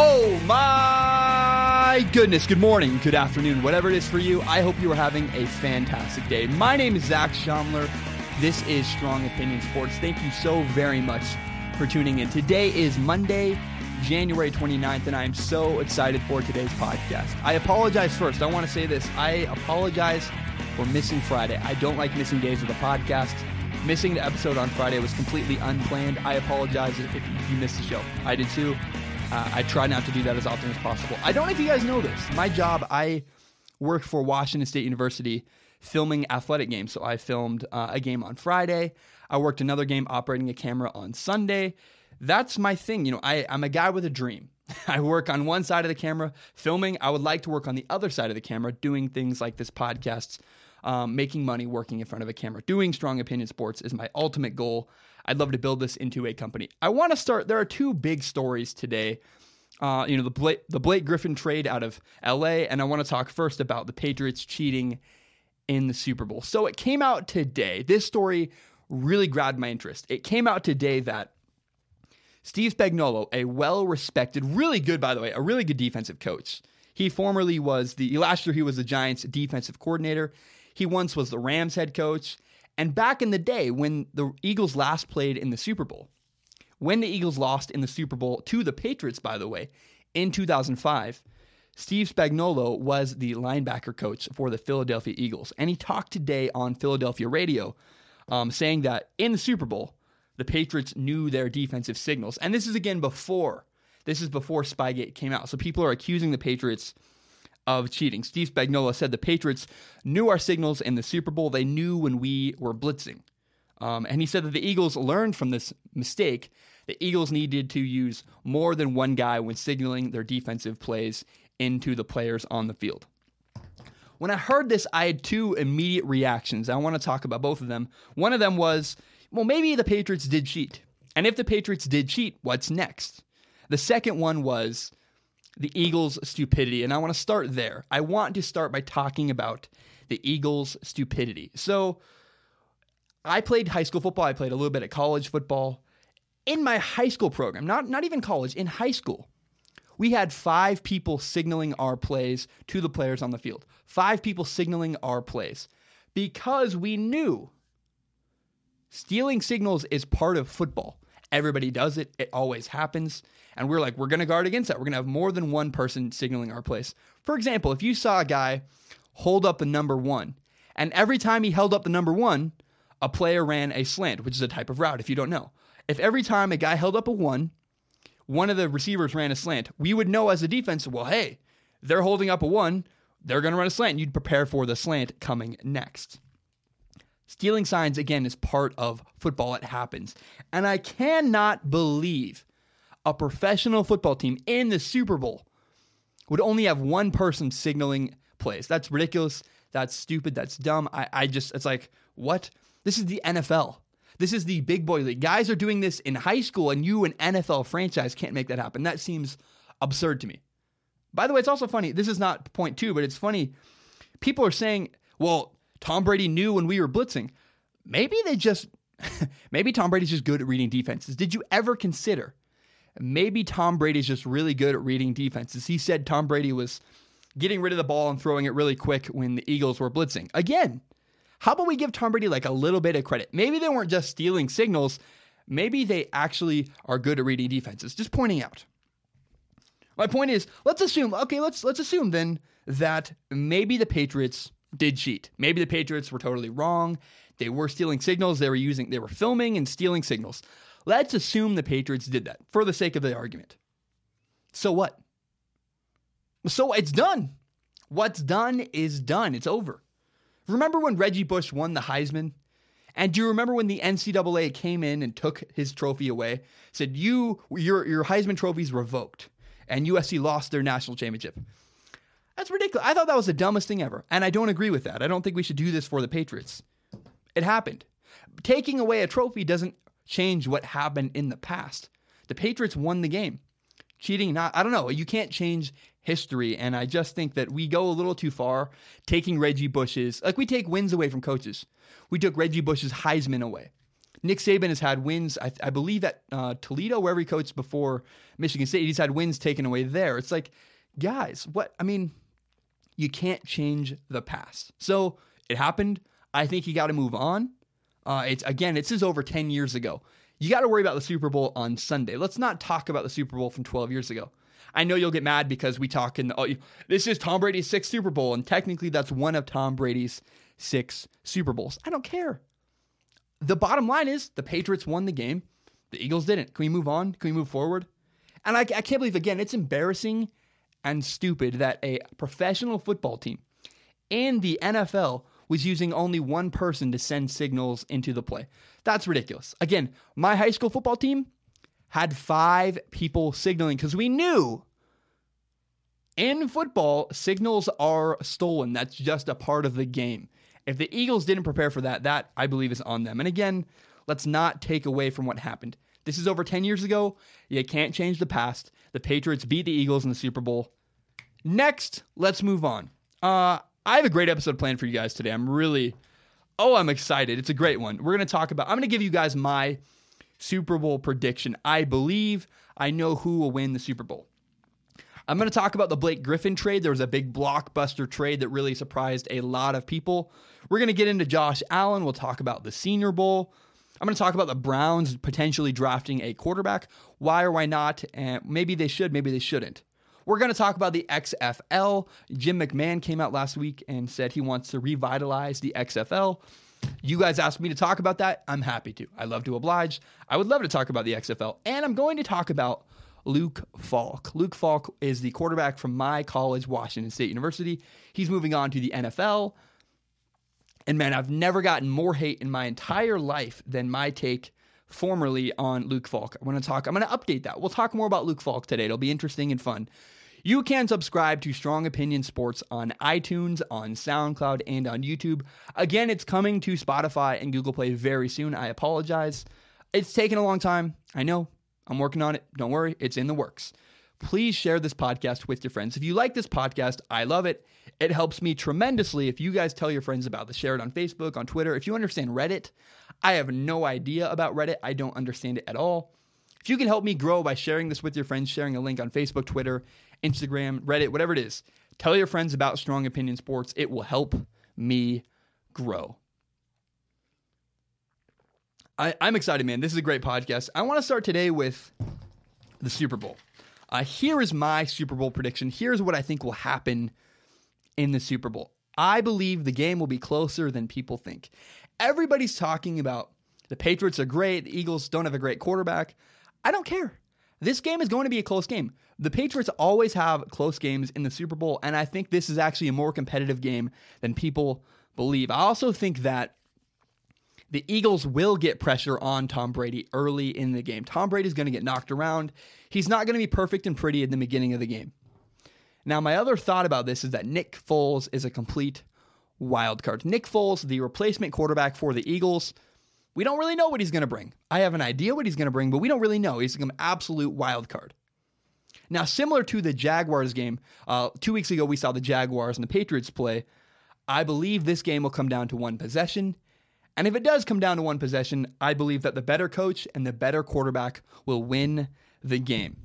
Oh my goodness. Good morning, good afternoon, whatever it is for you. I hope you are having a fantastic day. My name is Zac Shomler. This is Strong Opinion Sports. Thank you so very much for tuning in. Today is Monday, January 29th, and I am so excited for today's podcast. I apologize first. I want to say this. I apologize for missing Friday. I don't like missing days of the podcast. Missing the episode on Friday was completely unplanned. I apologize if you missed the show. I did too. Uh, I try not to do that as often as possible. I don't know if you guys know this. My job, I work for Washington State University filming athletic games. So I filmed uh, a game on Friday. I worked another game operating a camera on Sunday. That's my thing. You know, I, I'm a guy with a dream. I work on one side of the camera filming. I would like to work on the other side of the camera doing things like this podcast, um, making money working in front of a camera. Doing strong opinion sports is my ultimate goal. I'd love to build this into a company. I want to start. There are two big stories today. Uh, you know the Blake, the Blake Griffin trade out of L.A. and I want to talk first about the Patriots cheating in the Super Bowl. So it came out today. This story really grabbed my interest. It came out today that Steve Spagnuolo, a well-respected, really good by the way, a really good defensive coach. He formerly was the last year he was the Giants defensive coordinator. He once was the Rams head coach. And back in the day when the Eagles last played in the Super Bowl, when the Eagles lost in the Super Bowl to the Patriots, by the way, in 2005, Steve Spagnuolo was the linebacker coach for the Philadelphia Eagles. And he talked today on Philadelphia radio um, saying that in the Super Bowl, the Patriots knew their defensive signals. And this is again before. This is before Spygate came out. So people are accusing the Patriots of cheating. Steve Spagnuolo said the Patriots knew our signals in the Super Bowl. They knew when we were blitzing. Um, and he said that the Eagles learned from this mistake. The Eagles needed to use more than one guy when signaling their defensive plays into the players on the field. When I heard this, I had two immediate reactions. I want to talk about both of them. One of them was, well, maybe the Patriots did cheat. And if the Patriots did cheat, what's next? The second one was, the Eagles' stupidity. And I want to start there. I want to start by talking about the Eagles' stupidity. So, I played high school football, I played a little bit of college football. In my high school program, not, not even college, in high school, we had five people signaling our plays to the players on the field. Five people signaling our plays because we knew stealing signals is part of football. Everybody does it, it always happens. And we're like, we're going to guard against that. We're going to have more than one person signaling our place. For example, if you saw a guy hold up the number one, and every time he held up the number one, a player ran a slant, which is a type of route if you don't know. If every time a guy held up a one, one of the receivers ran a slant, we would know as a defense, well, hey, they're holding up a one, they're going to run a slant. You'd prepare for the slant coming next. Stealing signs, again, is part of football. It happens. And I cannot believe a professional football team in the Super Bowl would only have one person signaling plays. That's ridiculous. That's stupid. That's dumb. I, I just, it's like, what? This is the NFL. This is the big boy league. Guys are doing this in high school, and you, an NFL franchise, can't make that happen. That seems absurd to me. By the way, it's also funny. This is not point two, but it's funny. People are saying, well, Tom Brady knew when we were blitzing. Maybe they just, maybe Tom Brady's just good at reading defenses. Did you ever consider maybe Tom Brady's just really good at reading defenses. He said Tom Brady was getting rid of the ball and throwing it really quick when the Eagles were blitzing. Again, how about we give Tom Brady like a little bit of credit? Maybe they weren't just stealing signals. Maybe they actually are good at reading defenses. Just pointing out. My point is, let's assume, okay, let's let's assume then that maybe the Patriots did cheat. Maybe the Patriots were totally wrong. They were stealing signals. They were using they were filming and stealing signals. Let's assume the Patriots did that for the sake of the argument. So what? So it's done. What's done is done. It's over. Remember when Reggie Bush won the Heisman? And do you remember when the NCAA came in and took his trophy away? Said you your your Heisman trophy's revoked, and USC lost their national championship. That's ridiculous. I thought that was the dumbest thing ever, and I don't agree with that. I don't think we should do this for the Patriots. It happened. Taking away a trophy doesn't change what happened in the past. The Patriots won the game. Cheating, not, I don't know. You can't change history. And I just think that we go a little too far taking Reggie Bush's, like we take wins away from coaches. We took Reggie Bush's Heisman away. Nick Saban has had wins, I, I believe, at uh, Toledo, wherever he coached before Michigan State. He's had wins taken away there. It's like, guys, what? I mean, you can't change the past. So it happened. I think you got to move on. Uh, it's again, this is over 10 years ago. You got to worry about the Super Bowl on Sunday. Let's not talk about the Super Bowl from 12 years ago. I know you'll get mad because we talk in the, oh, this is Tom Brady's sixth Super Bowl, and technically that's one of Tom Brady's six Super Bowls. I don't care. The bottom line is the Patriots won the game. The Eagles didn't. Can we move on? Can we move forward? And I, I can't believe, again, it's embarrassing and stupid that a professional football team and the NFL was using only one person to send signals into the play. That's ridiculous. Again, my high school football team had five people signaling because we knew in football, signals are stolen. That's just a part of the game. If the Eagles didn't prepare for that, that I believe is on them. And again, let's not take away from what happened. This is over 10 years ago. You can't change the past. The Patriots beat the Eagles in the Super Bowl. Next, let's move on. Uh, I have a great episode planned for you guys today. I'm really, oh, I'm excited. It's a great one. We're going to talk about, I'm going to give you guys my Super Bowl prediction. I believe I know who will win the Super Bowl. I'm going to talk about the Blake Griffin trade. There was a big blockbuster trade that really surprised a lot of people. We're going to get into Josh Allen. We'll talk about the Senior Bowl. I'm going to talk about the Browns potentially drafting a quarterback. Why or why not? And maybe they should, maybe they shouldn't. We're going to talk about the XFL. Jim McMahon came out last week and said he wants to revitalize the XFL. You guys asked me to talk about that. I'm happy to. I love to oblige. I would love to talk about the XFL. And I'm going to talk about Luke Falk. Luke Falk is the quarterback from my college, Washington State University. He's moving on to the NFL. And man, I've never gotten more hate in my entire life than my take formerly on Luke Falk. I'm going to talk, I'm going to update that. We'll talk more about Luke Falk today. It'll be interesting and fun. You can subscribe to Strong Opinion Sports on iTunes, on SoundCloud, and on YouTube. Again, it's coming to Spotify and Google Play very soon. I apologize. It's taken a long time. I know. I'm working on it. Don't worry, it's in the works. Please share this podcast with your friends. If you like this podcast, I love it. It helps me tremendously if you guys tell your friends about this. Share it on Facebook, on Twitter. If you understand Reddit, I have no idea about Reddit. I don't understand it at all. If you can help me grow by sharing this with your friends, sharing a link on Facebook, Twitter, Instagram, Reddit, whatever it is. Tell your friends about Strong Opinion Sports. It will help me grow. I, am excited, man. This is a great podcast. I want to start today with the Super Bowl. Uh, here is my Super Bowl prediction. Here's what I think will happen in the Super Bowl. I believe the game will be closer than people think. Everybody's talking about the Patriots are great, the Eagles don't have a great quarterback. I don't care. This game is going to be a close game. The Patriots always have close games in the Super Bowl, and I think this is actually a more competitive game than people believe. I also think that the Eagles will get pressure on Tom Brady early in the game. Tom Brady is going to get knocked around. He's not going to be perfect and pretty in the beginning of the game. Now, my other thought about this is that Nick Foles is a complete wild card. Nick Foles, the replacement quarterback for the Eagles, we don't really know what he's going to bring. I have an idea what he's going to bring, but we don't really know. He's an absolute wild card. Now, similar to the Jaguars game, uh, two weeks ago we saw the Jaguars and the Patriots play. I believe this game will come down to one possession. And if it does come down to one possession, I believe that the better coach and the better quarterback will win the game.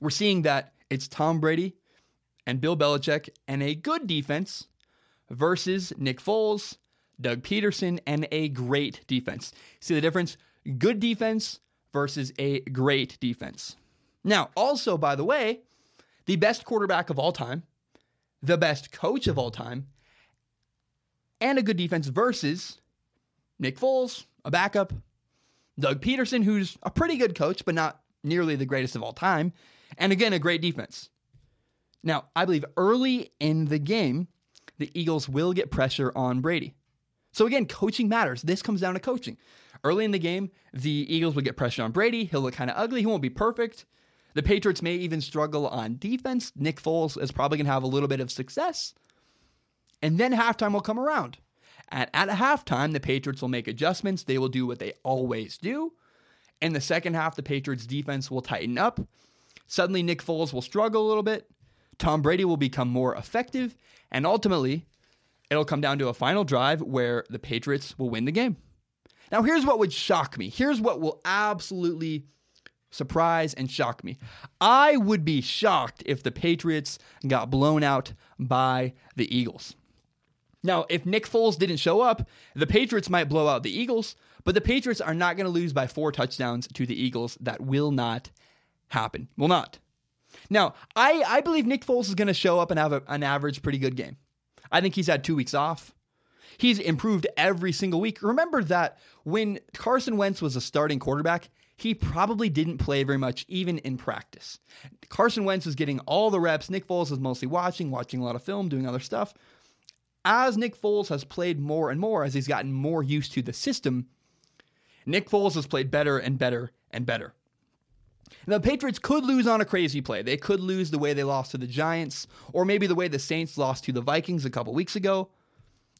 We're seeing that it's Tom Brady and Bill Belichick and a good defense versus Nick Foles, Doug Pederson, and a great defense. See the difference? Good defense versus a great defense. Now, also, by the way, the best quarterback of all time, the best coach of all time, and a good defense versus Nick Foles, a backup, Doug Pederson, who's a pretty good coach, but not nearly the greatest of all time, and again, a great defense. Now, I believe early in the game, the Eagles will get pressure on Brady. So again, coaching matters. This comes down to coaching. Early in the game, the Eagles will get pressure on Brady. He'll look kind of ugly. He won't be perfect. The Patriots may even struggle on defense. Nick Foles is probably going to have a little bit of success. And then halftime will come around. At, at halftime, the Patriots will make adjustments. They will do what they always do. In the second half, the Patriots defense will tighten up. Suddenly, Nick Foles will struggle a little bit. Tom Brady will become more effective. And ultimately, it'll come down to a final drive where the Patriots will win the game. Now, here's what would shock me. Here's what will absolutely surprise and shock me. I would be shocked if the Patriots got blown out by the Eagles. Now, if Nick Foles didn't show up, the Patriots might blow out the Eagles, but the Patriots are not going to lose by four touchdowns to the Eagles. That will not happen. Will not. Now, I, I believe Nick Foles is going to show up and have a, an average pretty good game. I think he's had two weeks off. He's improved every single week. Remember that when Carson Wentz was a starting quarterback, he probably didn't play very much, even in practice. Carson Wentz was getting all the reps. Nick Foles was mostly watching, watching a lot of film, doing other stuff. As Nick Foles has played more and more, as he's gotten more used to the system, Nick Foles has played better and better and better. the Patriots could lose on a crazy play. They could lose the way they lost to the Giants, or maybe the way the Saints lost to the Vikings a couple weeks ago.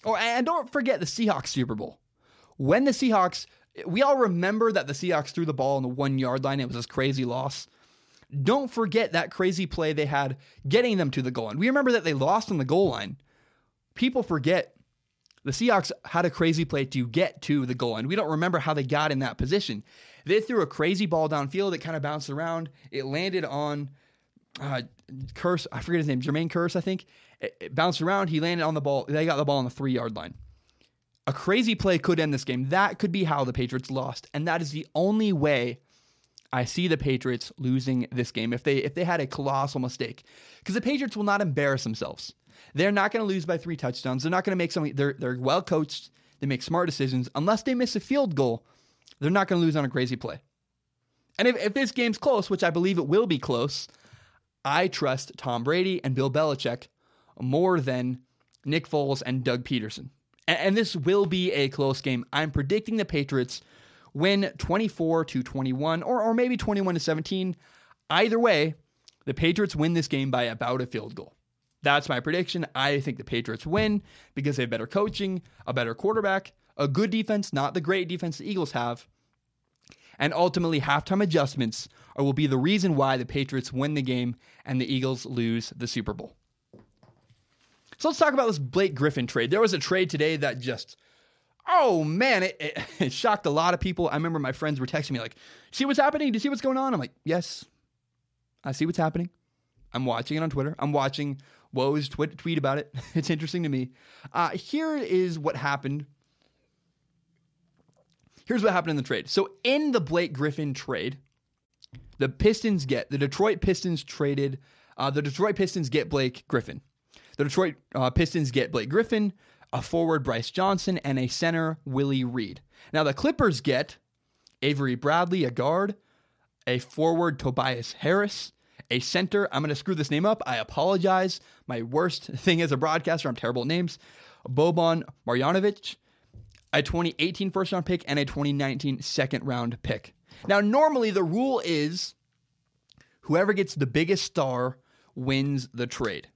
Or and don't forget the Seahawks Super Bowl. When the Seahawks, we all remember that the Seahawks threw the ball on the one yard line. It was this crazy loss. Don't forget that crazy play they had getting them to the goal line. We remember that they lost on the goal line. People forget the Seahawks had a crazy play to get to the goal line. We don't remember how they got in that position. They threw a crazy ball downfield. It kind of bounced around. It landed on uh, Kearse. I forget his name. Jermaine Kearse, I think. It, it bounced around. He landed on the ball. They got the ball on the three yard line. A crazy play could end this game. That could be how the Patriots lost, and that is the only way I see the Patriots losing this game if they if they had a colossal mistake. Because the Patriots will not embarrass themselves. They're not going to lose by three touchdowns. They're not going to make something. They're they're well coached. They make smart decisions. Unless they miss a field goal, they're not going to lose on a crazy play. And if, if this game's close, which I believe it will be close, I trust Tom Brady and Bill Belichick more than Nick Foles and Doug Pederson. And, and this will be a close game. I'm predicting the Patriots win 24 to 21 or, or maybe 21 to 17. Either way, the Patriots win this game by about a field goal. That's my prediction. I think the Patriots win because they have better coaching, a better quarterback, a good defense, not the great defense the Eagles have. And ultimately, halftime adjustments will be the reason why the Patriots win the game and the Eagles lose the Super Bowl. So let's talk about this Blake Griffin trade. There was a trade today that just, oh man, it, it, it shocked a lot of people. I remember my friends were texting me like, "See what's happening? Do you see what's going on?" I'm like, "Yes, I see what's happening. I'm watching it on Twitter. I'm watching Woj tweet, tweet about it. It's interesting to me. Uh, here is what happened. Here's what happened in the trade. So in the Blake Griffin trade, the Pistons get the Detroit Pistons traded. Uh, the Detroit Pistons get Blake Griffin. The Detroit uh, Pistons get Blake Griffin, a forward Brice Johnson, and a center Willie Reed. Now the Clippers get Avery Bradley, a guard, a forward Tobias Harris, a center. I'm going to screw this name up. I apologize. My worst thing as a broadcaster, I'm terrible at names. Boban Marjanovic, a 2018 first round pick, and a 2019 second round pick. Now, normally the rule is whoever gets the biggest star wins the trade.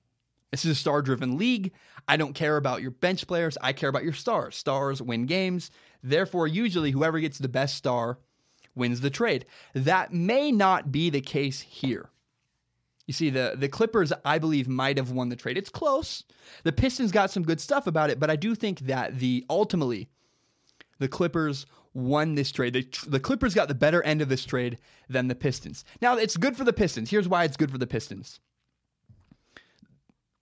This is a star driven league. I don't care about your bench players. I care about your stars. Stars win games. Therefore, usually whoever gets the best star wins the trade. That may not be the case here. You see, the, the Clippers, I believe, might have won the trade. It's close. The Pistons got some good stuff about it, but I do think that the ultimately the Clippers won this trade. The, the Clippers got the better end of this trade than the Pistons. Now, it's good for the Pistons. Here's why it's good for the Pistons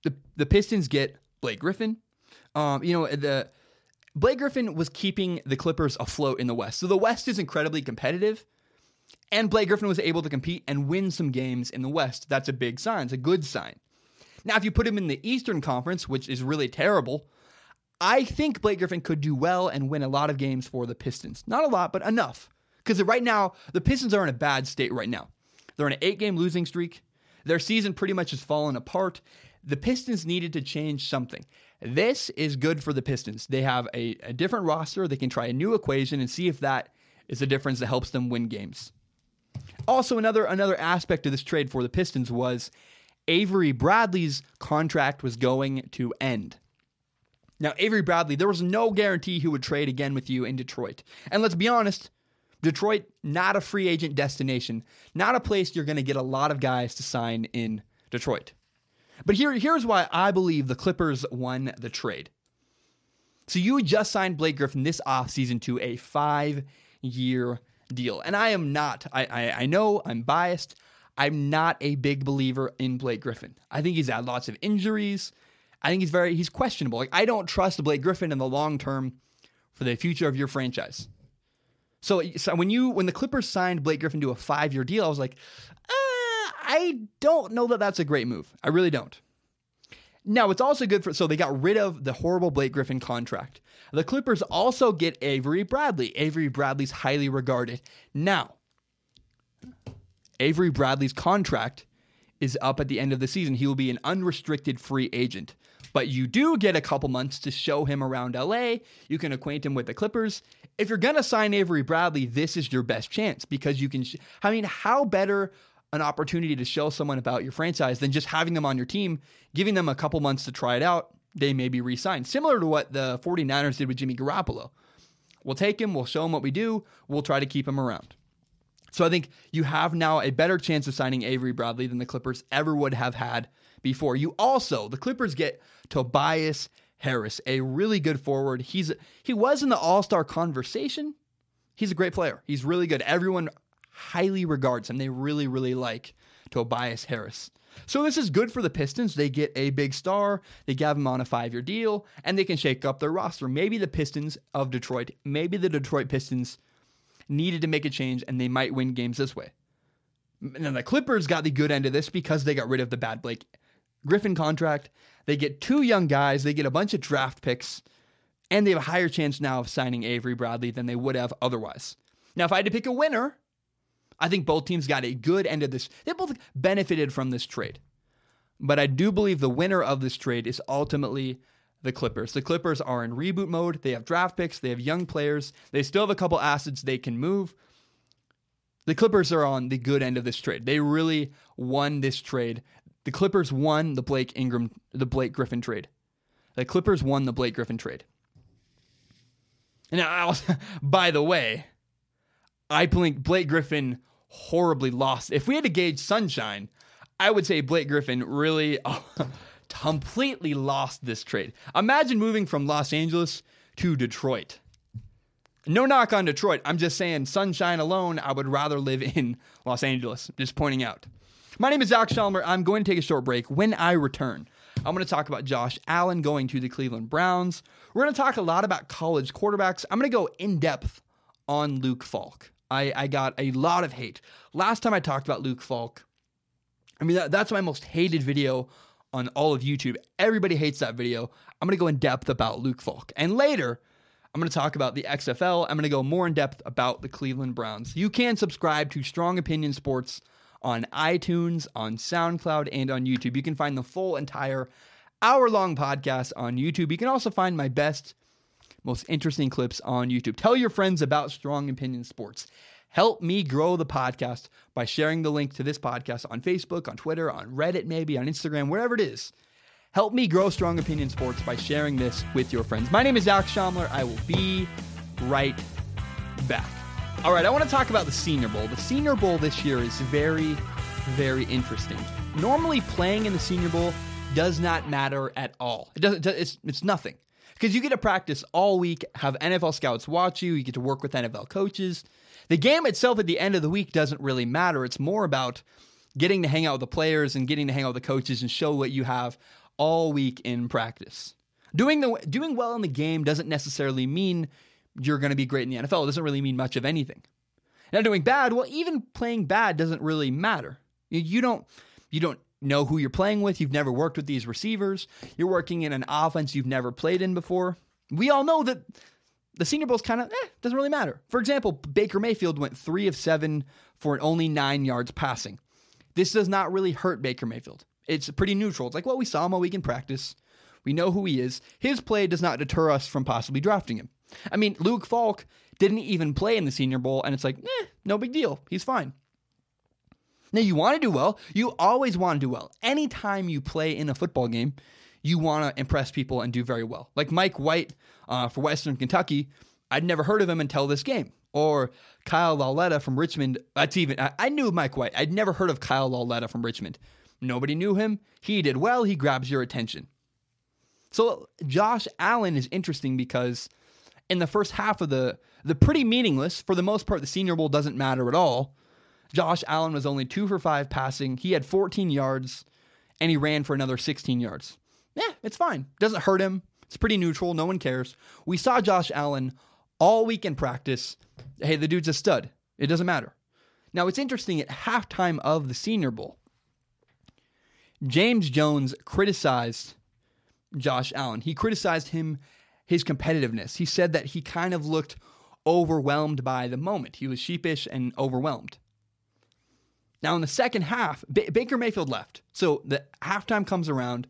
the the Pistons get Blake Griffin. Um, you know the Blake Griffin was keeping the Clippers afloat in the West. So the West is incredibly competitive, and Blake Griffin was able to compete and win some games in the West. That's a big sign. It's a good sign. Now, if you put him in the Eastern Conference, which is really terrible, I think Blake Griffin could do well and win a lot of games for the Pistons. Not a lot, but enough. Because right now, the Pistons are in a bad state right now. They're in an eight game losing streak. Their season pretty much has fallen apart the Pistons needed to change something. This is good for the Pistons. They have a, a different roster. They can try a new equation and see if that is a difference that helps them win games. Also, another another aspect of this trade for the Pistons was Avery Bradley's contract was going to end. Now, Avery Bradley, there was no guarantee he would trade again with you in Detroit. And let's be honest, Detroit, not a free agent destination, not a place you're going to get a lot of guys to sign in Detroit. But here, here's why I believe the Clippers won the trade. So you just signed Blake Griffin this offseason to a five year deal. And I am not, I, I, I know I'm biased. I'm not a big believer in Blake Griffin. I think he's had lots of injuries. I think he's very he's questionable. Like I don't trust Blake Griffin in the long term for the future of your franchise. So, so when you when the Clippers signed Blake Griffin to a five year deal, I was like, uh, I don't know that that's a great move. I really don't. Now it's also good for so they got rid of the horrible Blake Griffin contract. The Clippers also get Avery Bradley. Avery Bradley's highly regarded. Now, Avery Bradley's contract is up at the end of the season. He will be an unrestricted free agent. But you do get a couple months to show him around LA. You can acquaint him with the Clippers. If you're going to sign Avery Bradley, this is your best chance because you can. Sh- I mean, how better an opportunity to show someone about your franchise than just having them on your team, giving them a couple months to try it out? They may be re signed. Similar to what the 49ers did with Jimmy Garoppolo. We'll take him, we'll show him what we do, we'll try to keep him around. So I think you have now a better chance of signing Avery Bradley than the Clippers ever would have had before. You also, the Clippers get Tobias Harris, a really good forward. He's he was in the All-Star conversation. He's a great player. He's really good. Everyone highly regards him. They really really like Tobias Harris. So this is good for the Pistons. They get a big star. They have him on a 5-year deal and they can shake up their roster. Maybe the Pistons of Detroit, maybe the Detroit Pistons needed to make a change and they might win games this way. And then the Clippers got the good end of this because they got rid of the bad Blake Griffin contract. They get two young guys, they get a bunch of draft picks, and they have a higher chance now of signing Avery Bradley than they would have otherwise. Now, if I had to pick a winner, I think both teams got a good end of this. They both benefited from this trade. But I do believe the winner of this trade is ultimately the Clippers. The Clippers are in reboot mode. They have draft picks, they have young players, they still have a couple assets they can move. The Clippers are on the good end of this trade. They really won this trade. The Clippers won the Blake Ingram, the Blake Griffin trade. The Clippers won the Blake Griffin trade. And now, by the way, I think Blake Griffin horribly lost. If we had to gauge sunshine, I would say Blake Griffin really completely lost this trade. Imagine moving from Los Angeles to Detroit. No knock on Detroit. I'm just saying, sunshine alone, I would rather live in Los Angeles. Just pointing out. My name is Zac Shomler. I'm going to take a short break. When I return, I'm going to talk about Josh Allen going to the Cleveland Browns. We're going to talk a lot about college quarterbacks. I'm going to go in depth on Luke Falk. I, I got a lot of hate. Last time I talked about Luke Falk, I mean, that, that's my most hated video on all of YouTube. Everybody hates that video. I'm going to go in depth about Luke Falk. And later, I'm going to talk about the XFL. I'm going to go more in depth about the Cleveland Browns. You can subscribe to Strong Opinion Sports on iTunes, on SoundCloud, and on YouTube. You can find the full entire hour long podcast on YouTube. You can also find my best, most interesting clips on YouTube. Tell your friends about Strong Opinion Sports. Help me grow the podcast by sharing the link to this podcast on Facebook, on Twitter, on Reddit, maybe on Instagram, wherever it is. Help me grow Strong Opinion Sports by sharing this with your friends. My name is Zac Shomler. I will be right back. All right, I want to talk about the Senior Bowl. The Senior Bowl this year is very, very interesting. Normally, playing in the Senior Bowl does not matter at all. It doesn't. It's it's nothing because you get to practice all week, have NFL scouts watch you, you get to work with NFL coaches. The game itself at the end of the week doesn't really matter. It's more about getting to hang out with the players and getting to hang out with the coaches and show what you have all week in practice. Doing the doing well in the game doesn't necessarily mean you're going to be great in the NFL. It doesn't really mean much of anything. Now doing bad, well, even playing bad doesn't really matter. You don't you don't know who you're playing with. You've never worked with these receivers. You're working in an offense you've never played in before. We all know that the Senior Bowl is kind of eh, doesn't really matter. For example, Baker Mayfield went three of seven for only nine yards passing. This does not really hurt Baker Mayfield. It's pretty neutral. It's like, well, we saw him all week in practice. We know who he is. His play does not deter us from possibly drafting him. I mean, Luke Falk didn't even play in the Senior Bowl, and it's like, eh, no big deal. He's fine. Now, you want to do well. You always want to do well. Anytime you play in a football game, you want to impress people and do very well. Like Mike White uh, for Western Kentucky, I'd never heard of him until this game. Or Kyle Lauletta from Richmond. That's even, I, I knew Mike White. I'd never heard of Kyle Lauletta from Richmond. Nobody knew him. He did well. He grabs your attention. So Josh Allen is interesting because in the first half of the the pretty meaningless, for the most part, the Senior Bowl doesn't matter at all. Josh Allen was only two for five passing. He had 14 yards, and he ran for another 16 yards. Yeah, it's fine. Doesn't hurt him. It's pretty neutral. No one cares. We saw Josh Allen all week in practice. Hey, the dude's a stud. It doesn't matter. Now, it's interesting at halftime of the Senior Bowl, James Jones criticized Josh Allen. He criticized him, his competitiveness. He said that he kind of looked overwhelmed by the moment. He was sheepish and overwhelmed. Now, in the second half, ba- Baker Mayfield left. So the halftime comes around.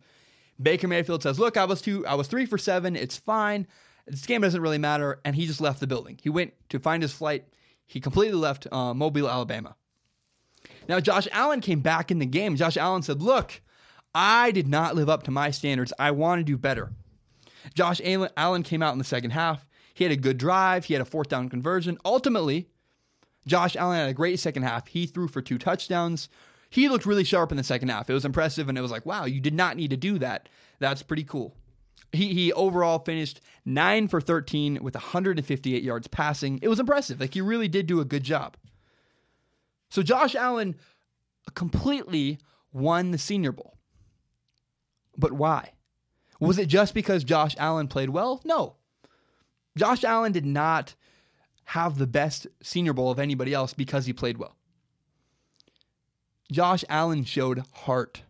Baker Mayfield says, "Look, I was two, I was three for seven. It's fine. This game doesn't really matter." And he just left the building. He went to find his flight. He completely left uh, Mobile, Alabama. Now, Josh Allen came back in the game. Josh Allen said, Look, I did not live up to my standards. I want to do better. Josh Allen came out in the second half. He had a good drive, he had a fourth down conversion. Ultimately, Josh Allen had a great second half. He threw for two touchdowns. He looked really sharp in the second half. It was impressive, and it was like, wow, you did not need to do that. That's pretty cool. He, he overall finished 9 for 13 with 158 yards passing. It was impressive. Like, he really did do a good job. So Josh Allen completely won the Senior Bowl. But why? Was it just because Josh Allen played well? No. Josh Allen did not have the best Senior Bowl of anybody else because he played well. Josh Allen showed heart.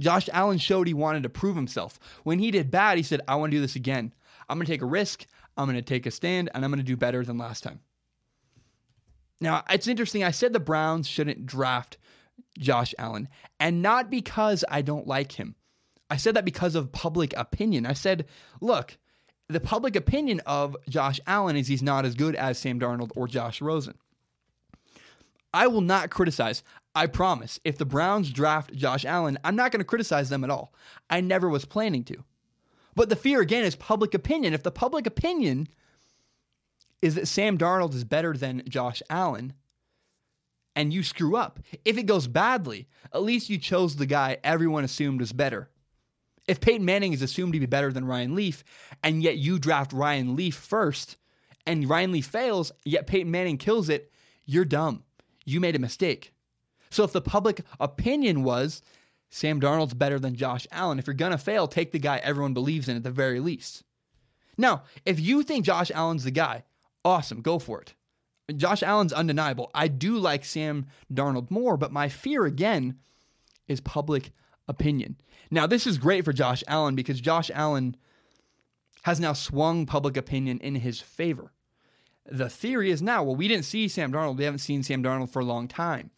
Josh Allen showed he wanted to prove himself. When he did bad, he said, I want to do this again. I'm going to take a risk, I'm going to take a stand, and I'm going to do better than last time. Now, it's interesting. I said the Browns shouldn't draft Josh Allen, and not because I don't like him. I said that because of public opinion. I said, look, the public opinion of Josh Allen is he's not as good as Sam Darnold or Josh Rosen. I will not criticize. I promise. If the Browns draft Josh Allen, I'm not going to criticize them at all. I never was planning to. But the fear again is public opinion. If the public opinion is that Sam Darnold is better than Josh Allen and you screw up. If it goes badly, at least you chose the guy everyone assumed was better. If Peyton Manning is assumed to be better than Ryan Leaf, and yet you draft Ryan Leaf first, and Ryan Leaf fails, yet Peyton Manning kills it, you're dumb. You made a mistake. So if the public opinion was Sam Darnold's better than Josh Allen, if you're going to fail, take the guy everyone believes in at the very least. Now, if you think Josh Allen's the guy, awesome, go for it. Josh Allen's undeniable. I do like Sam Darnold more, but my fear again is public opinion. Now, this is great for Josh Allen because Josh Allen has now swung public opinion in his favor. The theory is now, well, we didn't see Sam Darnold. We haven't seen Sam Darnold for a long time.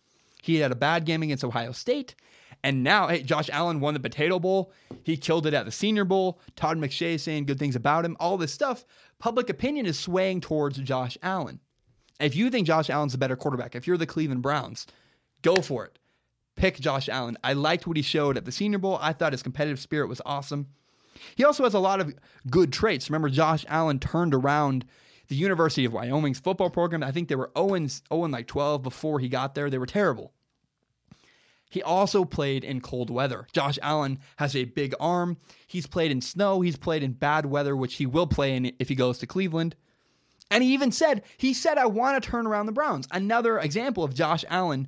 He had a bad game against Ohio State. And now, hey, Josh Allen won the Potato Bowl. He killed it at the Senior Bowl. Todd McShay saying good things about him. All this stuff public opinion is swaying towards Josh Allen. If you think Josh Allen's a better quarterback, if you're the Cleveland Browns, go for it. Pick Josh Allen. I liked what he showed at the Senior Bowl. I thought his competitive spirit was awesome. He also has a lot of good traits. Remember, Josh Allen turned around the University of Wyoming's football program. I think they were 0 0 like 12 before he got there. They were terrible. He also played in cold weather. Josh Allen has a big arm. He's played in snow. He's played in bad weather, which he will play in if he goes to Cleveland. And he even said, he said, I want to turn around the Browns. Another example of Josh Allen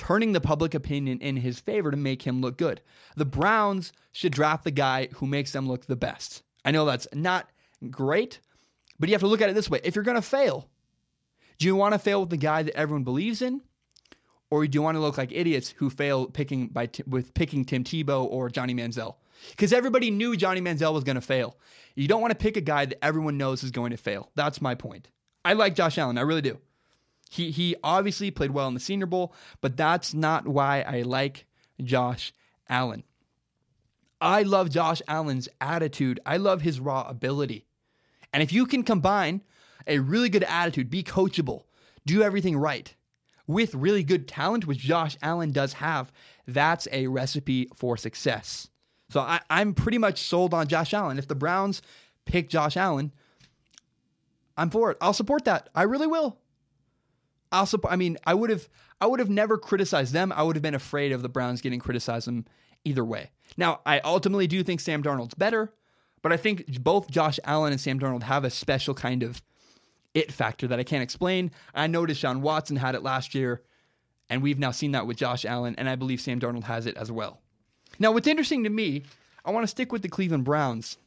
turning the public opinion in his favor to make him look good. The Browns should draft the guy who makes them look the best. I know that's not great, but you have to look at it this way. If you're going to fail, do you want to fail with the guy that everyone believes in? or do you want to look like idiots who fail picking by t- with picking Tim Tebow or Johnny Manziel? Because everybody knew Johnny Manziel was going to fail. You don't want to pick a guy that everyone knows is going to fail. That's my point. I like Josh Allen. I really do. He he obviously played well in the Senior Bowl, but that's not why I like Josh Allen. I love Josh Allen's attitude. I love his raw ability. And if you can combine a really good attitude, be coachable, do everything right, with really good talent, which Josh Allen does have, that's a recipe for success. So I, am pretty much sold on Josh Allen. If the Browns pick Josh Allen, I'm for it. I'll support that. I really will. I'll support. I mean, I would have. I would have never criticized them. I would have been afraid of the Browns getting criticized either way. Now, I ultimately do think Sam Darnold's better, But I think both Josh Allen and Sam Darnold have a special kind of it factor that I can't explain. I know Deshaun Watson had it last year, and we've now seen that with Josh Allen, and I believe Sam Darnold has it as well. Now, what's interesting to me, I want to stick with the Cleveland Browns.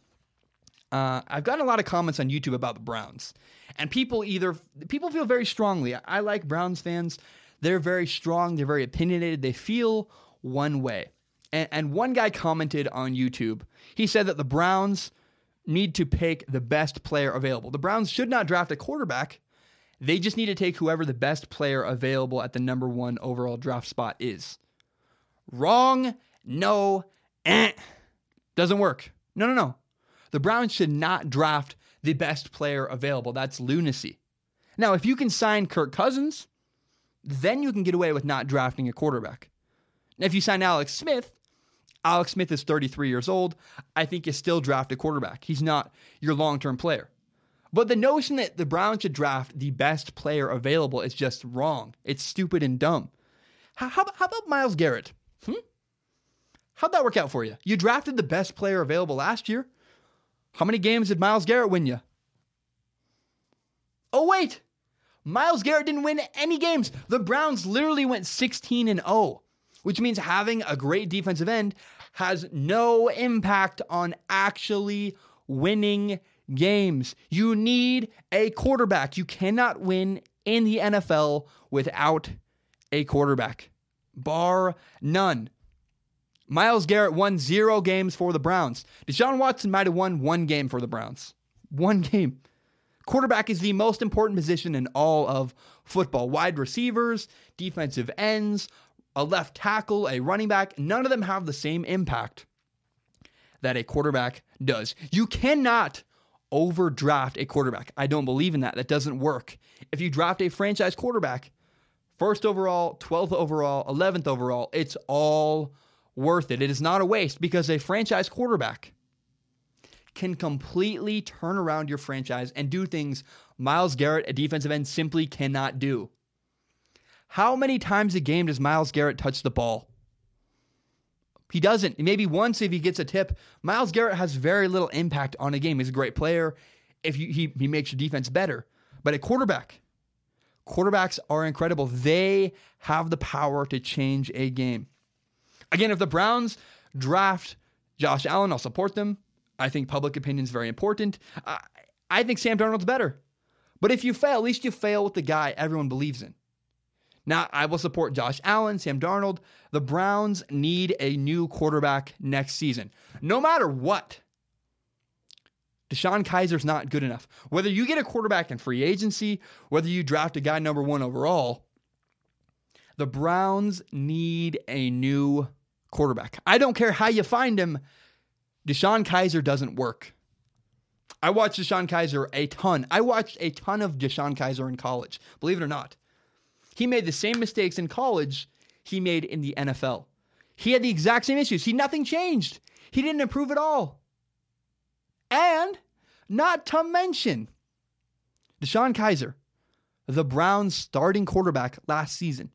Uh, I've gotten a lot of comments on YouTube about the Browns, and people either people feel very strongly. I like Browns fans; they're very strong, they're very opinionated, they feel one way. And, and one guy commented on YouTube. He said that the Browns need to pick the best player available. The Browns should not draft a quarterback. They just need to take whoever the best player available at the number one overall draft spot is. Wrong. No. Eh. Doesn't work. No, no, no. The Browns should not draft the best player available. That's lunacy. Now, if you can sign Kirk Cousins, then you can get away with not drafting a quarterback. Now, if you sign Alex Smith, Alex Smith is 33 years old. I think you still draft a quarterback. He's not your long term player. But the notion that the Browns should draft the best player available is just wrong. It's stupid and dumb. How, how, how about Myles Garrett? Hmm? How'd that work out for you? You drafted the best player available last year. How many games did Myles Garrett win you? Oh, wait. Myles Garrett didn't win any games. The Browns literally went 16 and 0 which means having a great defensive end has no impact on actually winning games. You need a quarterback. You cannot win in the NFL without a quarterback, bar none. Myles Garrett won zero games for the Browns. Deshaun Watson might have won one game for the Browns. One game. Quarterback is the most important position in all of football. Wide receivers, defensive ends, a left tackle, a running back, none of them have the same impact that a quarterback does. You cannot overdraft a quarterback. I don't believe in that. That doesn't work. If you draft a franchise quarterback, first overall, 12th overall, 11th overall, it's all worth it. It is not a waste because a franchise quarterback can completely turn around your franchise and do things Myles Garrett, a defensive end, simply cannot do. How many times a game does Myles Garrett touch the ball? He doesn't. Maybe once if he gets a tip. Myles Garrett has very little impact on a game. He's a great player if you, he, he makes your defense better. But a quarterback, quarterbacks are incredible. They have the power to change a game. Again, if the Browns draft Josh Allen, I'll support them. I think public opinion is very important. I, I think Sam Darnold's better. But if you fail, at least you fail with the guy everyone believes in. Now, I will support Josh Allen, Sam Darnold. The Browns need a new quarterback next season. No matter what, DeShone Kizer's not good enough. Whether you get a quarterback in free agency, whether you draft a guy number one overall, the Browns need a new quarterback. I don't care how you find him, DeShone Kizer doesn't work. I watched DeShone Kizer a ton. I watched a ton of DeShone Kizer in college, believe it or not. He made the same mistakes in college he made in the NFL. He had the exact same issues. He nothing changed. He didn't improve at all. And not to mention DeShone Kizer, the Browns starting quarterback last season,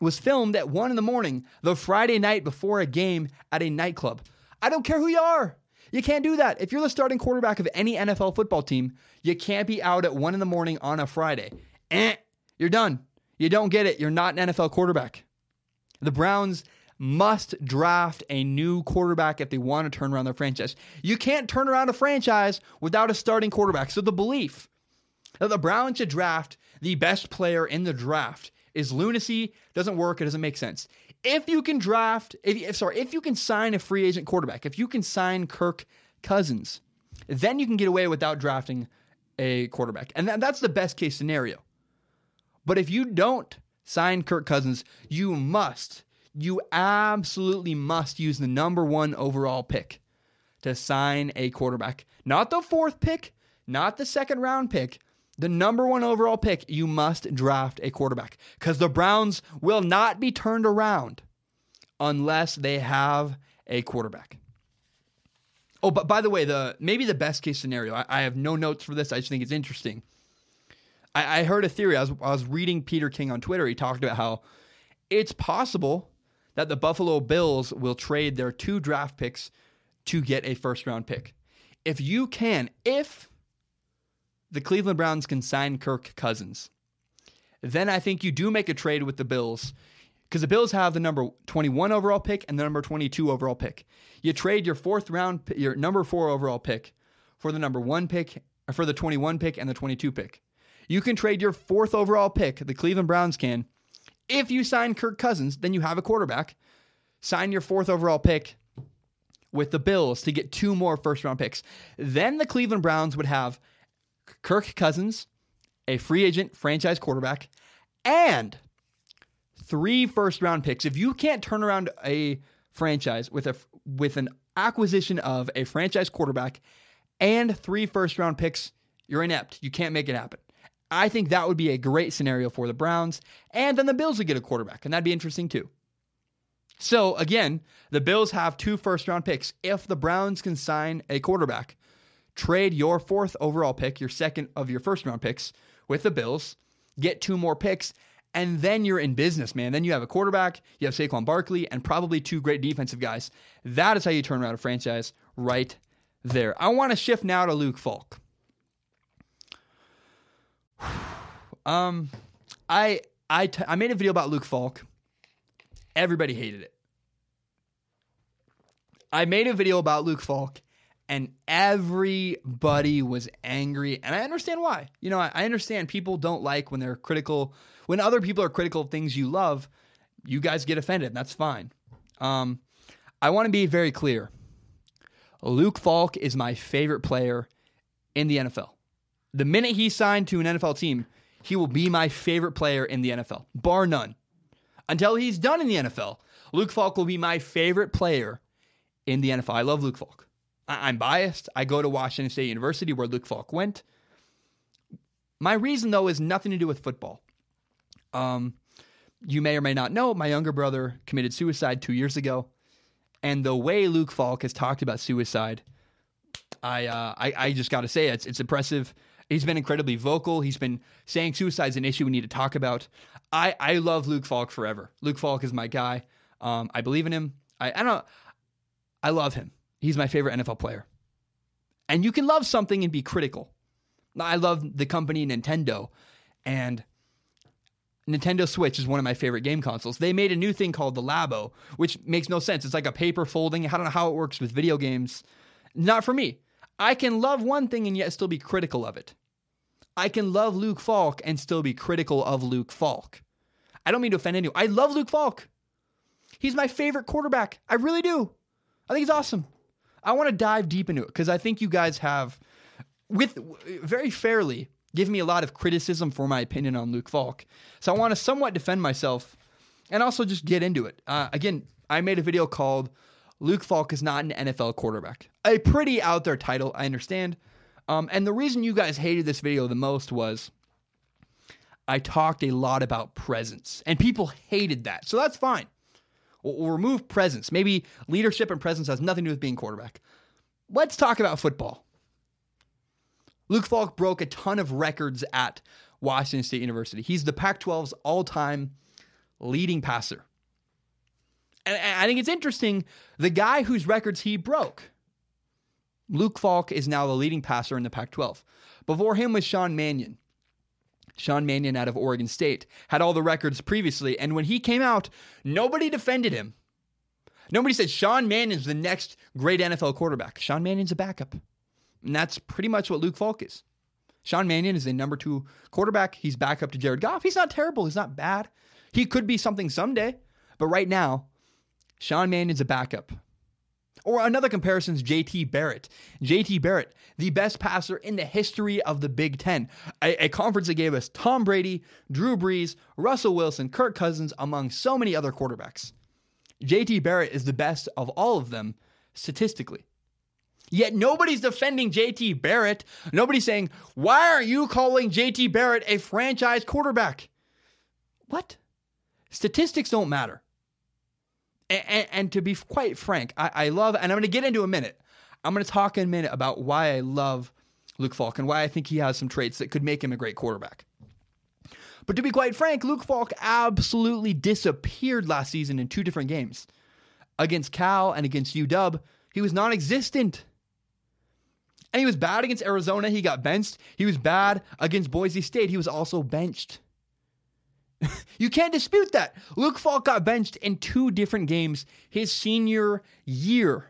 was filmed at 1 in the morning the Friday night before a game at a nightclub. I don't care who you are. You can't do that. If you're the starting quarterback of any NFL football team, you can't be out at 1 in the morning on a Friday. Eh, you're done. You don't get it. You're not an NFL quarterback. The Browns must draft a new quarterback if they want to turn around their franchise. You can't turn around a franchise without a starting quarterback. So the belief that the Browns should draft the best player in the draft is lunacy, doesn't work, it doesn't make sense. If you can draft, if, if sorry, if you can sign a free agent quarterback, if you can sign Kirk Cousins, then you can get away without drafting a quarterback. And that, that's the best case scenario. But if you don't sign Kirk Cousins, you must, you absolutely must use the number one overall pick to sign a quarterback. Not the fourth pick, not the second round pick, the number one overall pick, you must draft a quarterback because the Browns will not be turned around unless they have a quarterback. Oh, but by the way, the maybe the best case scenario. I, I have no notes for this. I just think it's interesting. I, I heard a theory. I was, I was reading Peter King on Twitter. He talked about how it's possible that the Buffalo Bills will trade their two draft picks to get a first round pick. if you can, if the Cleveland Browns can sign Kirk Cousins, then I think you do make a trade with the Bills because the Bills have the number 21 overall pick and the number 22 overall pick. You trade your fourth round, your number four overall pick for the number one pick, for the 21 pick and the 22 pick. You can trade your fourth overall pick, the Cleveland Browns can. If you sign Kirk Cousins, then you have a quarterback. Sign your fourth overall pick with the Bills to get two more first round picks. Then the Cleveland Browns would have Kirk Cousins, a free agent franchise quarterback, and three first round picks. If you can't turn around a franchise with a with an acquisition of a franchise quarterback and three first round picks, you're inept. You can't make it happen. I think that would be a great scenario for the Browns. And then the Bills would get a quarterback, and that'd be interesting too. So again, the Bills have two first round picks. If the Browns can sign a quarterback, trade your fourth overall pick, your second of your first round picks with the Bills, get two more picks, and then you're in business, man. Then you have a quarterback, you have Saquon Barkley, and probably two great defensive guys. That is how you turn around a franchise right there. I want to shift now to Luke Falk. Um, I I, t- I made a video about Luke Falk. Everybody hated it. I made a video about Luke Falk, and everybody was angry, and I understand why. You know, I, I understand people don't like when they're critical, when other people are critical of things you love. You guys get offended. That's fine. Um, I want to be very clear. Luke Falk is my favorite player in the NFL. The minute he signed to an NFL team, he will be my favorite player in the NFL, bar none. Until he's done in the NFL, Luke Falk will be my favorite player in the NFL. I love Luke Falk. I- am biased. I go to Washington State University where Luke Falk went. My reason, though, is nothing to do with football. Um, you may or may not know, my younger brother committed suicide two years ago. And the way Luke Falk has talked about suicide, I uh, I, I just got to say it's it's impressive. He's been incredibly vocal. He's been saying suicide is an issue we need to talk about. I I love Luke Falk forever. Luke Falk is my guy. Um, I believe in him. I I don't. I love him. He's my favorite NFL player. And you can love something and be critical. I love the company Nintendo, and Nintendo Switch is one of my favorite game consoles. They made a new thing called the Labo, which makes no sense. It's like a paper folding. I don't know how it works with video games. Not for me. I can love one thing and yet still be critical of it. I can love Luke Falk and still be critical of Luke Falk. I don't mean to offend anyone. I love Luke Falk. He's my favorite quarterback. I really do. I think he's awesome. I want to dive deep into it because I think you guys have, with very fairly, give me a lot of criticism for my opinion on Luke Falk. So I want to somewhat defend myself and also just get into it. Uh, again, I made a video called Luke Falk is not an NFL quarterback. A pretty out there title, I understand. Um, and the reason you guys hated this video the most was I talked a lot about presence, and people hated that. So that's fine. We'll, remove presence. Maybe leadership and presence has nothing to do with being quarterback. Let's talk about football. Luke Falk broke a ton of records at Washington State University. He's the Pac 12's all time leading passer. And I think it's interesting the guy whose records he broke, Luke Falk, is now the leading passer in the Pac 12. Before him was Sean Mannion. Sean Mannion out of Oregon State had all the records previously. And when he came out, nobody defended him. Nobody said Sean Mannion's the next great NFL quarterback. Sean Mannion's a backup. And that's pretty much what Luke Falk is. Sean Mannion is a number two quarterback. He's backup to Jared Goff. He's not terrible. He's not bad. He could be something someday. But right now, Sean Mannion's a backup. Or another comparison is JT Barrett. JT Barrett, the best passer in the history of the Big Ten. A, a, conference that gave us Tom Brady, Drew Brees, Russell Wilson, Kirk Cousins, among so many other quarterbacks. JT Barrett is the best of all of them statistically. Yet nobody's defending JT Barrett. Nobody's saying, why are you calling JT Barrett a franchise quarterback? What? Statistics don't matter. And, and, to be quite frank, I, I love, and I'm going to get into a minute. I'm going to talk in a minute about why I love Luke Falk and why I think he has some traits that could make him a great quarterback. But to be quite frank, Luke Falk absolutely disappeared last season in two different games. Against Cal and against UW, he was non existent. And he was bad against Arizona. He got benched. He was bad against Boise State. He was also benched. you can't dispute that. Luke Falk got benched in two different games his senior year.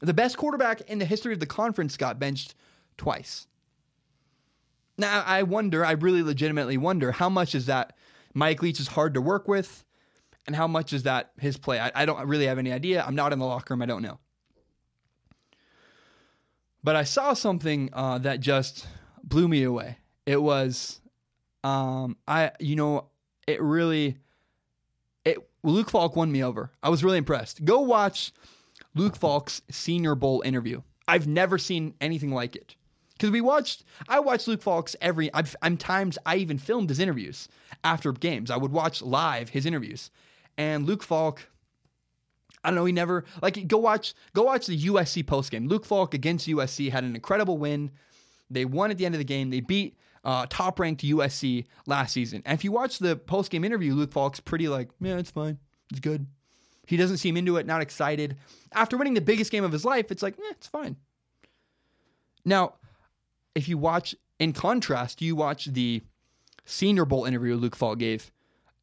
The best quarterback in the history of the conference got benched twice. Now, I wonder, I really legitimately wonder, how much is that Mike Leach is hard to work with, and how much is that his play? I, I don't really have any idea. I'm not in the locker room. I don't know. But I saw something uh, that just blew me away. It was, um, I, you know, it really, it Luke Falk won me over. I was really impressed. Go watch Luke Falk's Senior Bowl interview. I've never seen anything like it because we watched i watched luke falk's every I'm, I'm, times i even filmed his interviews after games i would watch live his interviews and luke falk i don't know he never like go watch go watch the usc post game luke falk against usc had an incredible win they won at the end of the game they beat uh, top ranked usc last season and if you watch the post game interview luke falk's pretty like yeah it's fine it's good he doesn't seem into it not excited after winning the biggest game of his life it's like eh, it's fine now if you watch, in contrast, you watch the Senior Bowl interview Luke Falk gave.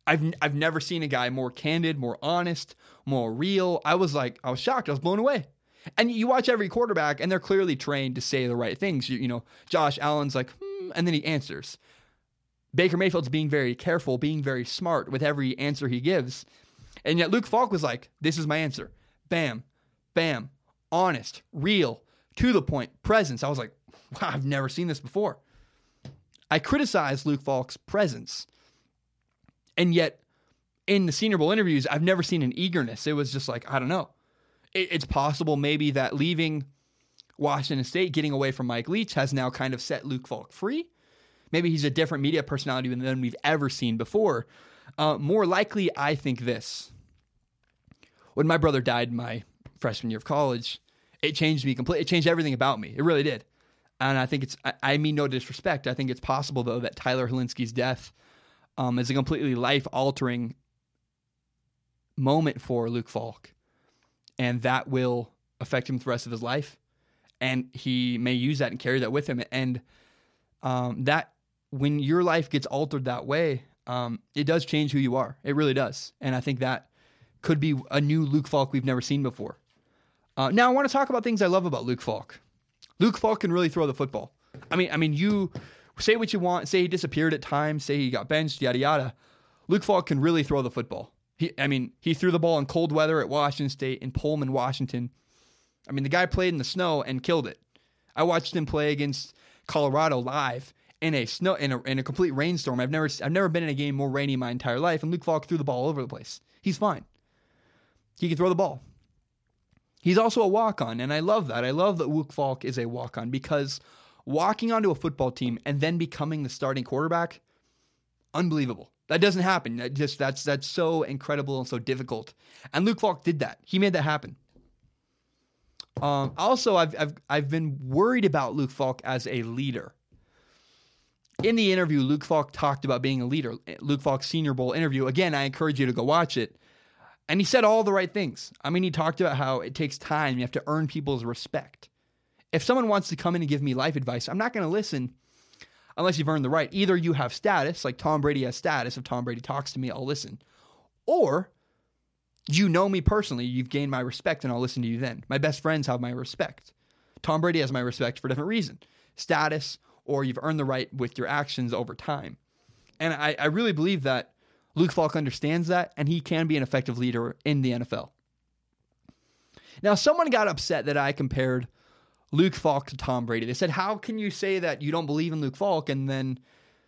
I've I've never seen a guy more candid, more honest, more real. I was like, I was shocked. I was blown away. And you watch every quarterback, and they're clearly trained to say the right things. You, you know, Josh Allen's like, and then he answers. Baker Mayfield's being very careful, being very smart with every answer he gives. And yet Luke Falk was like, this is my answer. Bam, bam, honest, real, to the point, presence. I was like, wow, I've never seen this before. I criticized Luke Falk's presence. And yet, in the Senior Bowl interviews, I've never seen an eagerness. It was just like, I don't know. It, it's possible maybe that leaving Washington State, getting away from Mike Leach, has now kind of set Luke Falk free. Maybe he's a different media personality than we've ever seen before. Uh, more likely, I think this. When my brother died my freshman year of college, it changed me completely. It changed everything about me. It really did. And I think it's, I, mean no disrespect. I think it's possible, though, that Tyler Hilinski's death um, is a completely life altering moment for Luke Falk. And that will affect him the rest of his life. And he may use that and carry that with him. And um, that, when your life gets altered that way, um, it does change who you are. It really does. And I think that could be a new Luke Falk we've never seen before. Uh, now, I want to talk about things I love about Luke Falk. Luke Falk can really throw the football. I mean, I mean, you say what you want, say he disappeared at times, say he got benched, yada yada. Luke Falk can really throw the football. He, I mean, he threw the ball in cold weather at Washington State in Pullman, Washington. I mean, the guy played in the snow and killed it. I watched him play against Colorado live in a snow in a, in a complete rainstorm. I've never I've never been in a game more rainy in my entire life, and Luke Falk threw the ball all over the place. He's fine. He can throw the ball. He's also a walk on, and I love that. I love that Luke Falk is a walk on because walking onto a football team and then becoming the starting quarterback, unbelievable. That doesn't happen. That just that's that's so incredible and so difficult. And Luke Falk did that. He made that happen. Um, also, I've, I've I've been worried about Luke Falk as a leader. In the interview, Luke Falk talked about being a leader. Luke Falk's Senior Bowl interview. Again, I encourage you to go watch it. And he said all the right things. I mean, he talked about how it takes time. You have to earn people's respect. If someone wants to come in and give me life advice, I'm not going to listen unless you've earned the right. Either you have status, like Tom Brady has status. If Tom Brady talks to me, I'll listen. Or you know me personally, you've gained my respect, and I'll listen to you then. My best friends have my respect. Tom Brady has my respect for a different reason status, or you've earned the right with your actions over time. And I, I really believe that Luke Falk understands that, and he can be an effective leader in the NFL. Now, someone got upset that I compared Luke Falk to Tom Brady. They said, How can you say that you don't believe in Luke Falk and then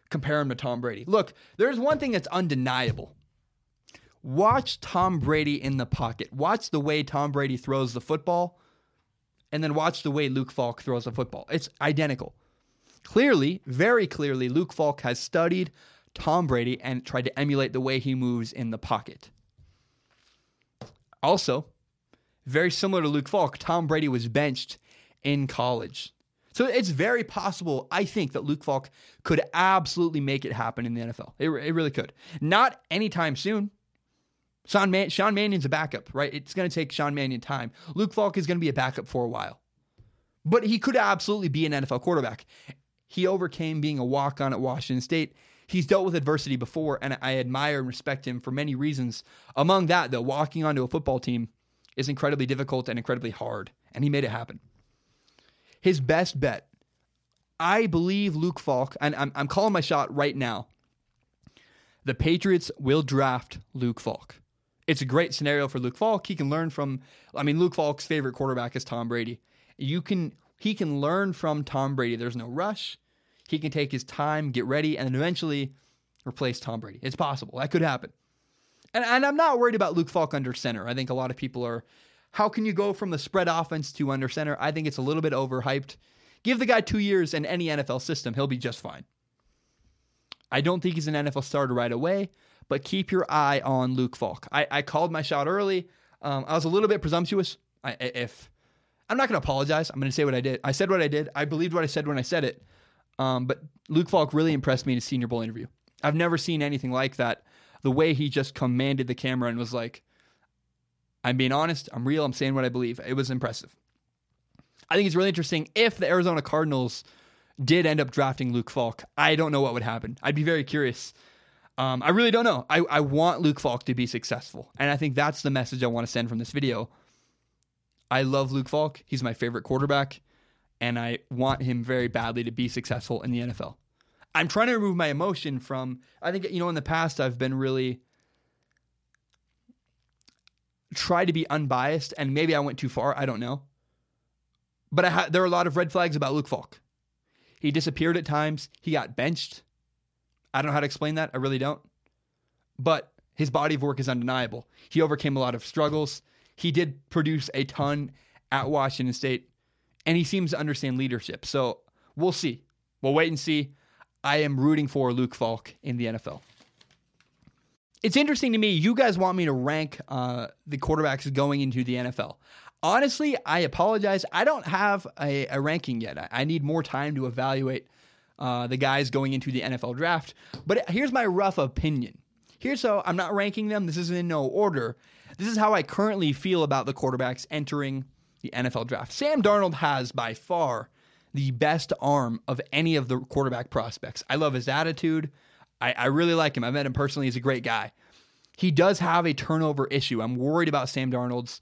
compare him to Tom Brady? Look, there's one thing that's undeniable. Watch Tom Brady in the pocket. Watch the way Tom Brady throws the football, and then watch the way Luke Falk throws the football. It's identical. Clearly, very clearly, Luke Falk has studied Tom Brady and tried to emulate the way he moves in the pocket. Also, very similar to Luke Falk, Tom Brady was benched in college. So it's very possible, I think, that Luke Falk could absolutely make it happen in the NFL. It, it really could. Not anytime soon. Sean, Man- Sean Mannion's a backup, right? It's going to take Sean Mannion time. Luke Falk is going to be a backup for a while. but he could absolutely be an NFL quarterback. He overcame being a walk on at Washington State. He's dealt with adversity before, and I admire and respect him for many reasons. Among that, though, walking onto a football team is incredibly difficult and incredibly hard, and he made it happen. His best bet, I believe Luke Falk, and I'm, I'm calling my shot right now. The Patriots will draft Luke Falk. It's a great scenario for Luke Falk. He can learn from, I mean, Luke Falk's favorite quarterback is Tom Brady. You can, he can learn from Tom Brady. There's no rush. He can take his time, get ready, and then eventually replace Tom Brady. It's possible. That could happen. And, and I'm not worried about Luke Falk under center. I think a lot of people are, how can you go from the spread offense to under center? I think it's a little bit overhyped. Give the guy two years in any NFL system, he'll be just fine. I don't think he's an NFL starter right away, but keep your eye on Luke Falk. I, I called my shot early. Um, I was a little bit presumptuous. I, if I'm not going to apologize, I'm going to say what I did. I said what I did. I believed what I said when I said it. Um, but Luke Falk really impressed me in his Senior Bowl interview. I've never seen anything like that. The way he just commanded the camera and was like, I'm being honest, I'm real, I'm saying what I believe. It was impressive. I think it's really interesting if the Arizona Cardinals did end up drafting Luke Falk. I don't know what would happen. I'd be very curious. Um, I really don't know. I, I want Luke Falk to be successful. And I think that's the message I want to send from this video. I love Luke Falk. He's my favorite quarterback. And I want him very badly to be successful in the NFL. I'm trying to remove my emotion from. I think you know in the past I've been really try to be unbiased, and maybe I went too far. I don't know, but ha- there are a lot of red flags about Luke Falk. He disappeared at times. He got benched. I don't know how to explain that. I really don't. But his body of work is undeniable. He overcame a lot of struggles. He did produce a ton at Washington State, and he seems to understand leadership. So we'll see. We'll wait and see. I am rooting for Luke Falk in the NFL. It's interesting to me. You guys want me to rank uh, the quarterbacks going into the NFL. Honestly, I apologize. I don't have a, a ranking yet. I, I, need more time to evaluate uh, the guys going into the NFL draft. But here's my rough opinion. Here's how I'm not ranking them. This is in no order. This is how I currently feel about the quarterbacks entering the NFL draft. Sam Darnold has by far the best arm of any of the quarterback prospects. I love his attitude. I, I really like him. I met him personally. He's a great guy. He does have a turnover issue. I'm worried about Sam Darnold's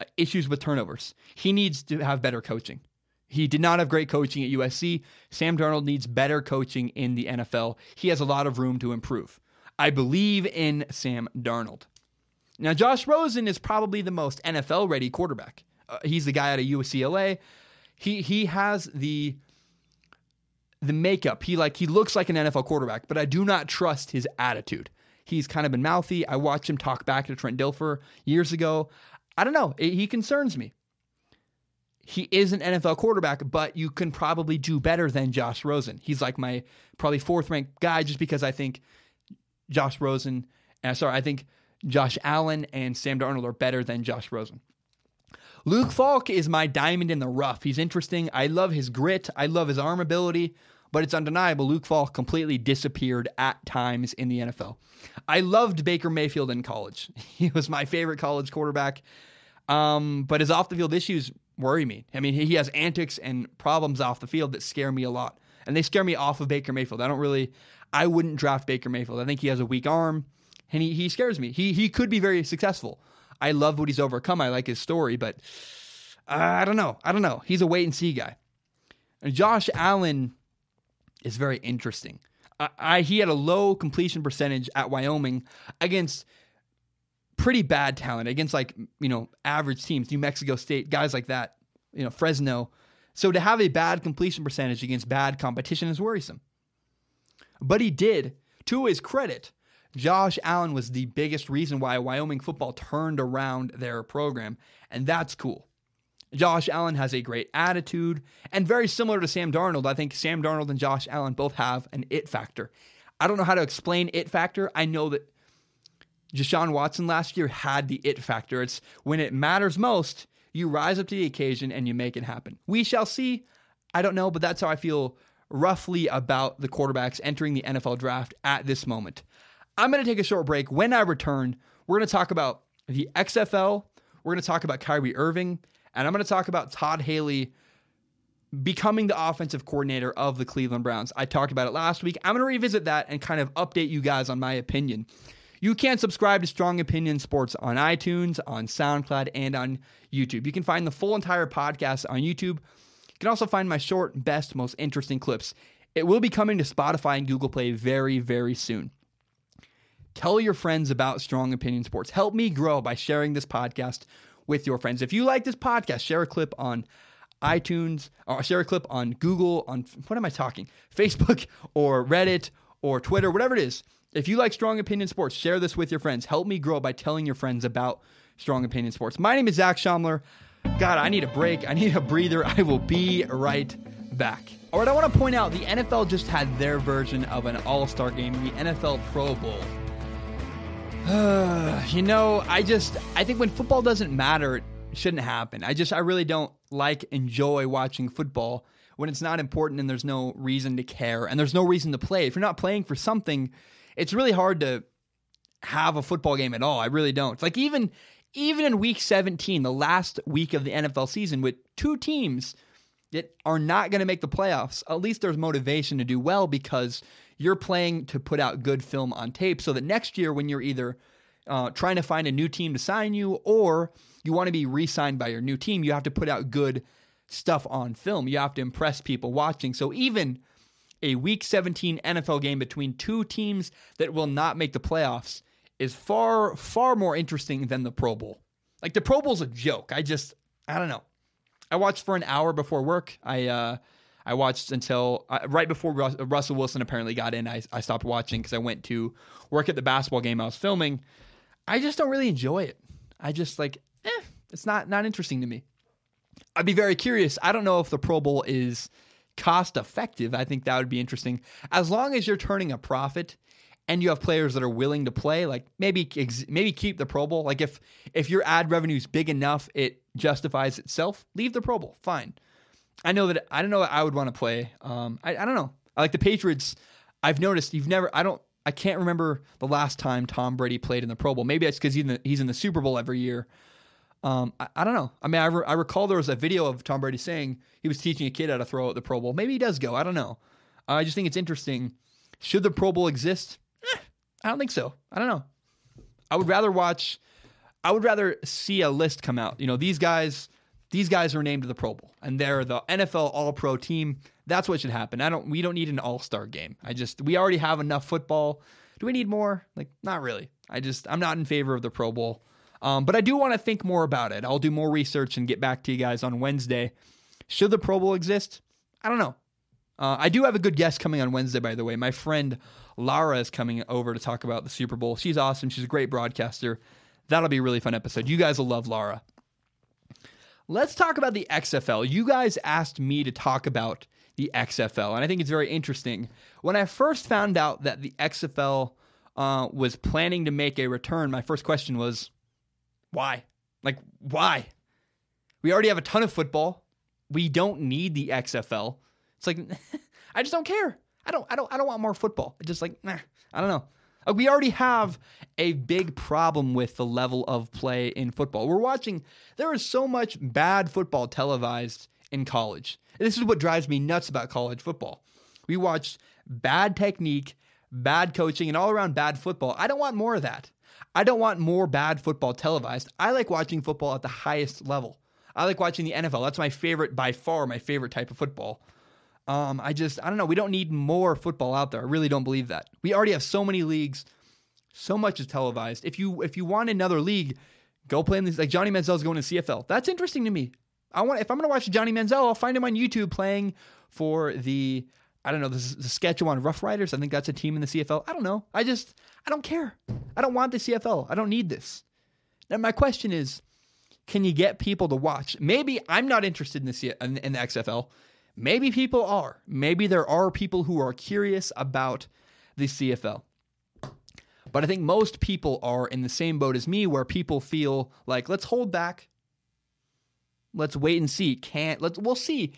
uh, issues with turnovers. He needs to have better coaching. He did not have great coaching at USC. Sam Darnold needs better coaching in the NFL. He has a lot of room to improve. I believe in Sam Darnold. Now, Josh Rosen is probably the most NFL ready quarterback. Uh, he's the guy out of UCLA. He he has the the makeup. He like he looks like an NFL quarterback, but I do not trust his attitude. He's kind of been mouthy. I watched him talk back to Trent Dilfer years ago. I don't know. He concerns me. He is an NFL quarterback, but you can probably do better than Josh Rosen. He's like my probably fourth ranked guy just because I think Josh Rosen, uh, sorry, I think Josh Allen and Sam Darnold are better than Josh Rosen. Luke Falk is my diamond in the rough. He's interesting. I love his grit. I love his arm ability, but it's undeniable. Luke Falk completely disappeared at times in the NFL. I loved Baker Mayfield in college. He was my favorite college quarterback. Um, but his off the field issues worry me. I mean, he has antics and problems off the field that scare me a lot. And they scare me off of Baker Mayfield. I don't really, I wouldn't draft Baker Mayfield. I think he has a weak arm and he, he scares me. He, he could be very successful. I love what he's overcome. I like his story, but uh, I don't know. I don't know. He's a wait and see guy. And Josh Allen is very interesting. I, I, he had a low completion percentage at Wyoming against pretty bad talent, against like you know average teams, New Mexico State, guys like that, you know Fresno. So to have a bad completion percentage against bad competition is worrisome. But he did, to his credit, Josh Allen was the biggest reason why Wyoming football turned around their program, and that's cool. Josh Allen has a great attitude, and very similar to Sam Darnold, I think Sam Darnold and Josh Allen both have an it factor. I don't know how to explain it factor. I know that Deshaun Watson last year had the it factor. It's when it matters most, you rise up to the occasion and you make it happen. We shall see. I don't know, but that's how I feel roughly about the quarterbacks entering the NFL draft at this moment. I'm going to take a short break. When I return, we're going to talk about the XFL. We're going to talk about Kyrie Irving, and I'm going to talk about Todd Haley becoming the offensive coordinator of the Cleveland Browns. I talked about it last week. I'm going to revisit that and kind of update you guys on my opinion. You can subscribe to Strong Opinion Sports on iTunes, on SoundCloud, and on YouTube. You can find the full entire podcast on YouTube. You can also find my short, best, most interesting clips. It will be coming to Spotify and Google Play very, very soon. Tell your friends about Strong Opinion Sports. Help me grow by sharing this podcast with your friends. If you like this podcast, share a clip on iTunes or share a clip on Google, on what am I talking? Facebook or Reddit or Twitter, whatever it is. If you like Strong Opinion Sports, share this with your friends. Help me grow by telling your friends about Strong Opinion Sports. My name is Zac Shomler. God, I need a break. I need a breather. I will be right back. All right, I want to point out the NFL just had their version of an all star game, the NFL Pro Bowl. you know, I just, I think when football doesn't matter, it shouldn't happen. I just, I really don't like, enjoy watching football when it's not important and there's no reason to care and there's no reason to play. If you're not playing for something, it's really hard to have a football game at all. I really don't. Like even even in week 17, the last week of the NFL season with two teams that are not going to make the playoffs, at least there's motivation to do well because you're playing to put out good film on tape so that next year when you're either uh, trying to find a new team to sign you or you want to be re-signed by your new team, you have to put out good stuff on film. You have to impress people watching. So even a week 17 NFL game between two teams that will not make the playoffs is far, far more interesting than the Pro Bowl. Like the Pro Bowl's a joke. I just, I don't know. I watched for an hour before work. I, uh, I watched until uh, right before Rus- Russell Wilson apparently got in. I, I stopped watching because I went to work at the basketball game I was filming. I just don't really enjoy it. I just like, eh, it's not not interesting to me. I'd be very curious. I don't know if the Pro Bowl is cost effective, I think that would be interesting. As long as you're turning a profit and you have players that are willing to play, like maybe maybe keep the Pro Bowl. Like if if your ad revenue is big enough, it justifies itself. Leave the Pro Bowl, fine. I know that I don't know I would want to play. Um, I, I don't know. I like the Patriots. I've noticed you've never. I don't. I can't remember the last time Tom Brady played in the Pro Bowl. Maybe it's because he's he's in the Super Bowl every year. Um, I, I, don't know. I mean, I, re- I recall there was a video of Tom Brady saying he was teaching a kid how to throw at the Pro Bowl. Maybe he does go. I don't know. I just think it's interesting. Should the Pro Bowl exist? Eh, I don't think so. I don't know. I would rather watch. I would rather see a list come out. You know, these guys. These guys are named to the Pro Bowl, and they're the NFL All Pro team. That's what should happen. I don't. We don't need an All Star game. I just. We already have enough football. Do we need more? Like, not really. I just. I'm not in favor of the Pro Bowl. Um, but I do want to think more about it. I'll do more research and get back to you guys on Wednesday. Should the Pro Bowl exist? I don't know. Uh, I do have a good guest coming on Wednesday, by the way. My friend Lara is coming over to talk about the Super Bowl. She's awesome. She's a great broadcaster. That'll be a really fun episode. You guys will love Lara. Let's talk about the XFL. You guys asked me to talk about the XFL, and I think it's very interesting. When I first found out that the XFL uh, was planning to make a return, my first question was, why? Like, why? We already have a ton of football. We don't need the XFL. It's like I just don't care. I don't I don't I don't want more football. It's just like nah, I don't know. Like we already have a big problem with the level of play in football. We're watching there is so much bad football televised in college. And This is what drives me nuts about college football. We watch bad technique, bad coaching, and all around bad football. I don't want more of that. I don't want more bad football televised. I like watching football at the highest level. I like watching the NFL. That's my favorite, by far, my favorite type of football. Um, I just, I don't know. We don't need more football out there. I really don't believe that. We already have so many leagues. So much is televised. If you if you want another league, go play in this. Like Johnny Manziel's going to CFL. That's interesting to me. I want if I'm going to watch Johnny Manziel, I'll find him on YouTube playing for the I don't know, the, the Rough Riders. I think that's a team in the CFL. I don't know. I just, I don't care. I don't want the CFL. I don't need this. Now, my question is can you get people to watch? Maybe I'm not interested in the, C- in, in the XFL. Maybe people are. Maybe there are people who are curious about the CFL. But I think most people are in the same boat as me where people feel like let's hold back. Let's wait and see. Can't let's we'll see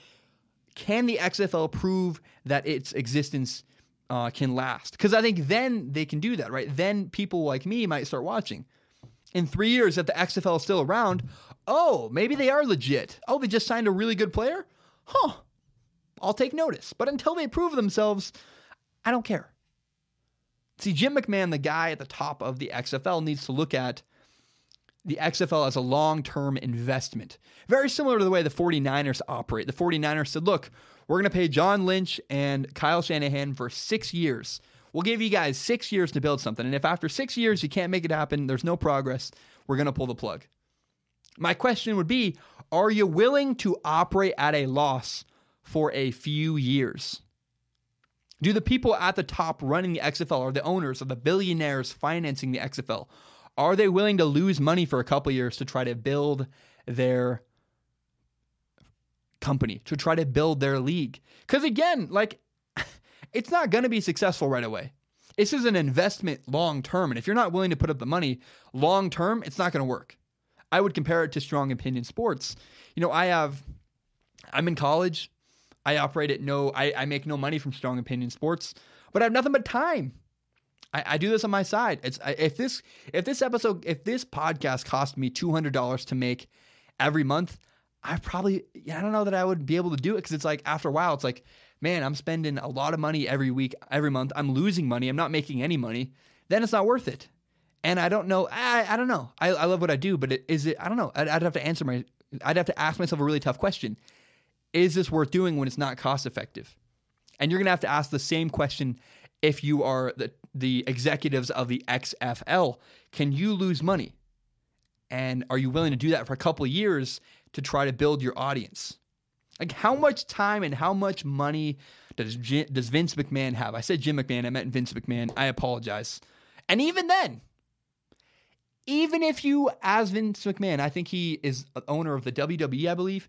can the XFL prove that its existence uh, can last? Because I think then they can do that, right? Then people like me might start watching. In three years, if the XFL is still around, oh, maybe they are legit. Oh, they just signed a really good player? Huh, I'll take notice. But until they prove themselves, I don't care. See, Jim McMahon, the guy at the top of the XFL, needs to look at the XFL as a long term investment. Very similar to the way the 49ers operate. The 49ers said, look, we're going to pay John Lynch and Kyle Shanahan for six years. We'll give you guys six years to build something. And if after six years you can't make it happen, there's no progress, we're going to pull the plug. My question would be Are you willing to operate at a loss for a few years? Do the people at the top running the XFL, or the owners, or the billionaires financing the XFL, are they willing to lose money for a couple years to try to build their company, to try to build their league? Because again, like, it's not going to be successful right away. This is an investment long term. And if you're not willing to put up the money long term, it's not going to work. I would compare it to strong opinion sports. You know, I have, I'm in college. I operate at no, I, I make no money from strong opinion sports, but I have nothing but time. I, I do this on my side. It's if this if this episode if this podcast cost me two hundred dollars to make every month, I probably I don't know that I would be able to do it because it's like after a while it's like man I'm spending a lot of money every week every month. I'm losing money. I'm not making any money. Then it's not worth it. And I don't know I, I don't know. I, I love what I do but it, is it I don't know. I'd, I'd have to answer my I'd have to ask myself a really tough question. Is this worth doing when it's not cost effective? And you're gonna have to ask the same question if you are the, the executives of the XFL. Can you lose money? And are you willing to do that for a couple of years to try to build your audience? Like, how much time and how much money does, does Vince McMahon have? I said Jim McMahon, I meant Vince McMahon. I apologize. And even then, even if you, as Vince McMahon, I think he is owner of the WWE, I believe,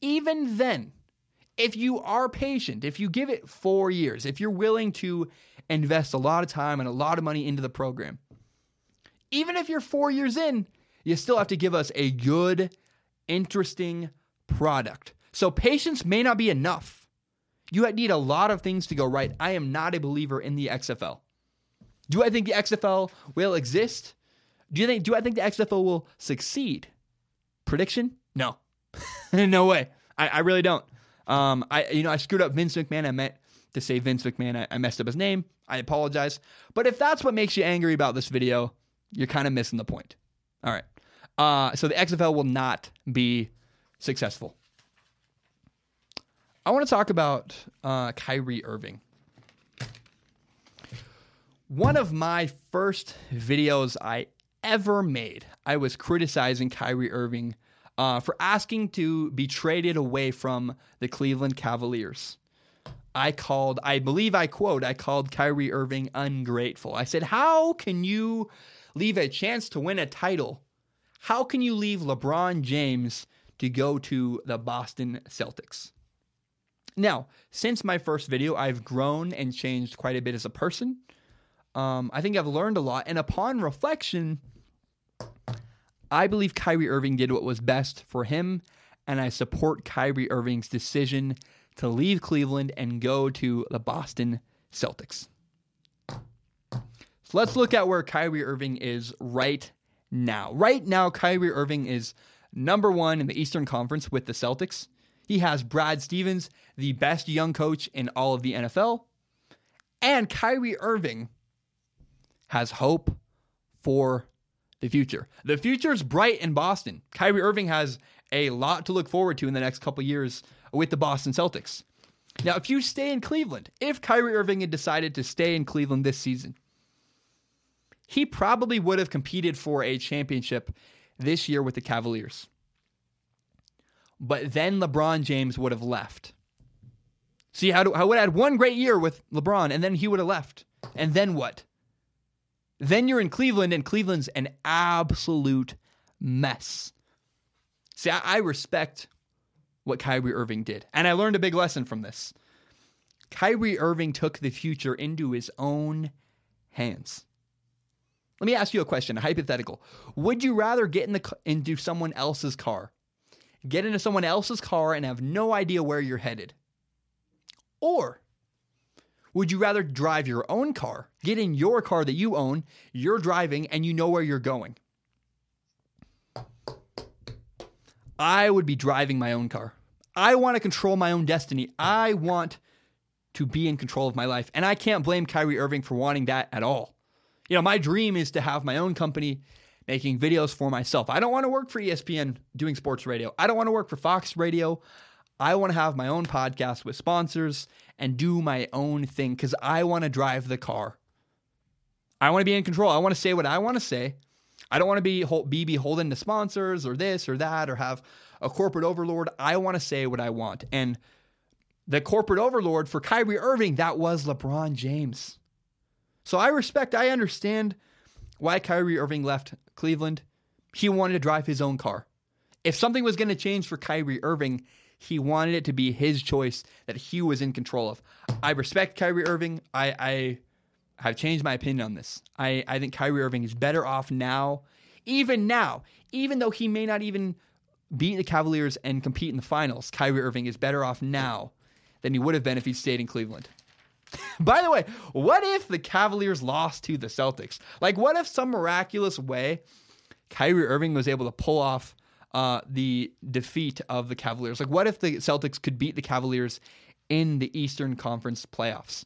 even then, if you are patient, if you give it four years, if you're willing to invest a lot of time and a lot of money into the program, even if you're four years in, you still have to give us a good, interesting product. So patience may not be enough. You need a lot of things to go right. I am not a believer in the XFL. Do I think the XFL will exist? Do you think do I think the XFL will succeed? Prediction? No. no way. I, I really don't. Um, I you know I screwed up Vince McMahon. I meant to say Vince McMahon. I, I messed up his name. I apologize. But if that's what makes you angry about this video, you're kind of missing the point. All right. Uh, so the XFL will not be successful. I want to talk about uh, Kyrie Irving. One of my first videos I ever made, I was criticizing Kyrie Irving uh, for asking to be traded away from the Cleveland Cavaliers. I called, I believe I quote, I called Kyrie Irving ungrateful. I said, How can you leave a chance to win a title? How can you leave LeBron James to go to the Boston Celtics? Now, since my first video, I've grown and changed quite a bit as a person. Um, I think I've learned a lot. And upon reflection, I believe Kyrie Irving did what was best for him, and I support Kyrie Irving's decision to leave Cleveland and go to the Boston Celtics. So let's look at where Kyrie Irving is right now. Right now, Kyrie Irving is number one in the Eastern Conference with the Celtics. He has Brad Stevens, the best young coach in all of the NFL. And Kyrie Irving has hope for the future. The future is bright in Boston. Kyrie Irving has a lot to look forward to in the next couple years with the Boston Celtics. Now, if you stay in Cleveland, if Kyrie Irving had decided to stay in Cleveland this season, he probably would have competed for a championship this year with the Cavaliers. But then LeBron James would have left. See, how I would have had one great year with LeBron, and then he would have left. And then what? Then you're in Cleveland, and Cleveland's an absolute mess. See, I respect what Kyrie Irving did, and I learned a big lesson from this. Kyrie Irving took the future into his own hands. Let me ask you a question, a hypothetical. Would you rather get in the into someone else's car, get into someone else's car and have no idea where you're headed? Or would you rather drive your own car, get in your car that you own, you're driving, and you know where you're going? I would be driving my own car. I want to control my own destiny. I want to be in control of my life. And I can't blame Kyrie Irving for wanting that at all. You know, my dream is to have my own company making videos for myself. I don't want to work for ESPN doing sports radio. I don't want to work for Fox Radio. I want to have my own podcast with sponsors and do my own thing because I want to drive the car. I want to be in control. I want to say what I want to say. I don't want to be, be beholden to sponsors or this or that or have a corporate overlord. I want to say what I want. And the corporate overlord for Kyrie Irving, that was LeBron James. So I respect, I understand why Kyrie Irving left Cleveland. He wanted to drive his own car. If something was going to change for Kyrie Irving, he wanted it to be his choice that he was in control of. I respect Kyrie Irving. I, I have changed my opinion on this. I, I think Kyrie Irving is better off now, even now, even though he may not even beat the Cavaliers and compete in the finals. Kyrie Irving is better off now than he would have been if he stayed in Cleveland. By the way, what if the Cavaliers lost to the Celtics? Like, what if some miraculous way Kyrie Irving was able to pull off uh, the defeat of the Cavaliers? Like, what if the Celtics could beat the Cavaliers in the Eastern Conference playoffs?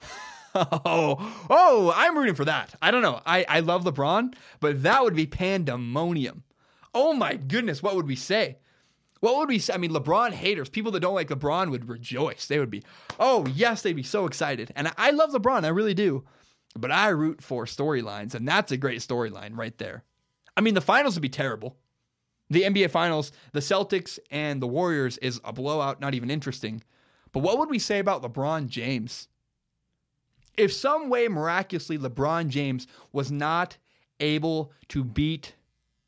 oh, oh, I'm rooting for that. I don't know. I, I love LeBron, but that would be pandemonium. Oh my goodness, what would we say? What would we say? I mean, LeBron haters, people that don't like LeBron would rejoice. They would be, oh, yes, they'd be so excited. And I love LeBron, I really do. But I root for storylines, and that's a great storyline right there. I mean, the finals would be terrible. The NBA finals, the Celtics and the Warriors is a blowout, not even interesting. But what would we say about LeBron James? If some way miraculously LeBron James was not able to beat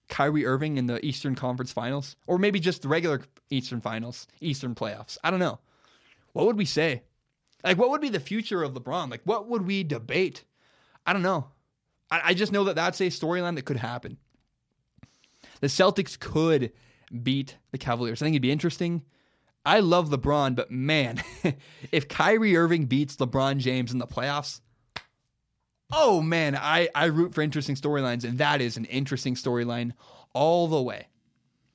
Kyrie Irving in the Eastern Conference Finals, or maybe just the regular Eastern Finals, Eastern playoffs. I don't know. What would we say? Like, what would be the future of LeBron? Like, what would we debate? I don't know. I, I just know that that's a storyline that could happen. The Celtics could beat the Cavaliers. I think it'd be interesting. I love LeBron, but man, if Kyrie Irving beats LeBron James in the playoffs, oh man, I, I root for interesting storylines, and that is an interesting storyline all the way.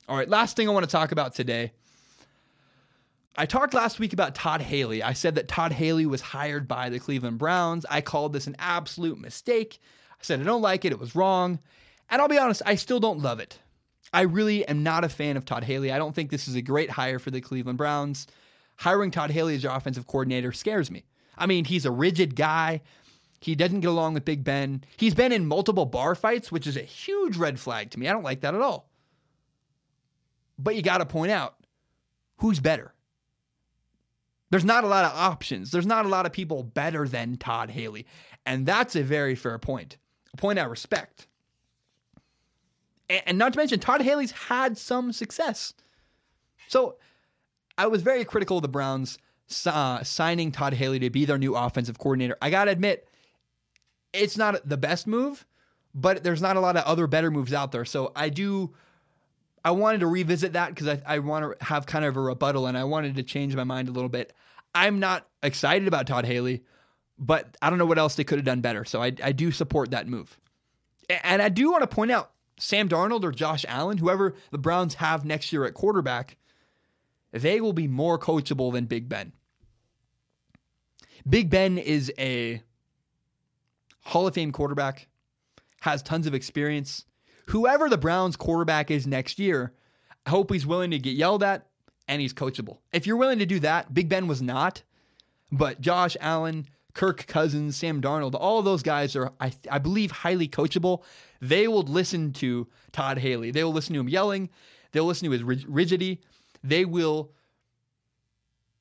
All right, last thing I want to talk about today. I talked last week about Todd Haley. I said that Todd Haley was hired by the Cleveland Browns. I called this an absolute mistake. I said I don't like it, it was wrong. And I'll be honest, I still don't love it. I really am not a fan of Todd Haley. I don't think this is a great hire for the Cleveland Browns. Hiring Todd Haley as your offensive coordinator scares me. I mean, he's a rigid guy. He doesn't get along with Big Ben. He's been in multiple bar fights, which is a huge red flag to me. I don't like that at all. But you got to point out who's better. There's not a lot of options. There's not a lot of people better than Todd Haley. And that's a very fair point, a point I respect. And not to mention, Todd Haley's had some success. So I was very critical of the Browns uh, signing Todd Haley to be their new offensive coordinator. I got to admit, it's not the best move, but there's not a lot of other better moves out there. So I do. I wanted to revisit that because I, I want to have kind of a rebuttal and I wanted to change my mind a little bit. I'm not excited about Todd Haley, but I don't know what else they could have done better. So I, I do support that move. And I do want to point out Sam Darnold or Josh Allen, whoever the Browns have next year at quarterback, they will be more coachable than Big Ben. Big Ben is a Hall of Fame quarterback, has tons of experience. Whoever the Browns quarterback is next year, I hope he's willing to get yelled at and he's coachable. If you're willing to do that, Big Ben was not, but Josh Allen, Kirk Cousins, Sam Darnold, all those guys are, I, I believe, highly coachable. They will listen to Todd Haley. They will listen to him yelling. They'll listen to his rigidity. They will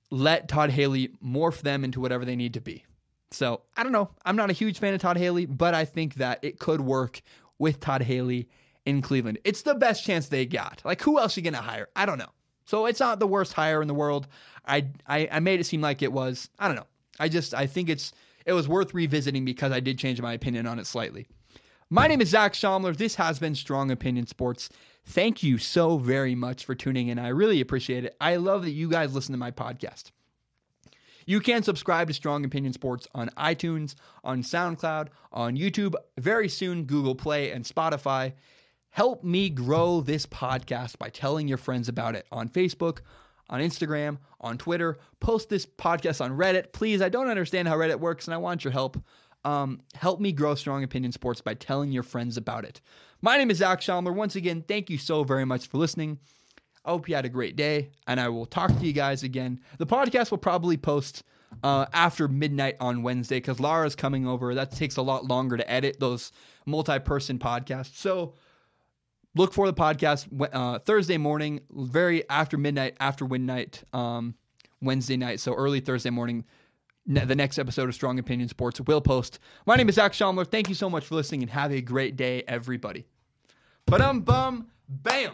let Todd Haley morph them into whatever they need to be. So I don't know. I'm not a huge fan of Todd Haley, but I think that it could work with Todd Haley in Cleveland. It's the best chance they got. Like who else are you gonna hire? I don't know. So it's not the worst hire in the world. I, I I made it seem like it was. I don't know. I just I think it's it was worth revisiting because I did change my opinion on it slightly. My name is Zac Shomler. This has been Strong Opinion Sports. Thank you so very much for tuning in. I really appreciate it. I love that you guys listen to my podcast. You can subscribe to Strong Opinion Sports on iTunes, on SoundCloud, on YouTube, very soon, Google Play and Spotify. Help me grow this podcast by telling your friends about it on Facebook, on Instagram, on Twitter. Post this podcast on Reddit. Please, I don't understand how Reddit works and I want your help. Um, help me grow Strong Opinion Sports by telling your friends about it. My name is Zac Shomler. Once again, thank you so very much for listening. I hope you had a great day, and I will talk to you guys again. The podcast will probably post uh, after midnight on Wednesday because Lara's coming over. That takes a lot longer to edit those multi person podcasts. So look for the podcast uh, Thursday morning, very after midnight, after midnight, um, Wednesday night. So early Thursday morning. The next episode of Strong Opinion Sports will post. My name is Zac Shomler. Thank you so much for listening and have a great day, everybody. But um bum bam.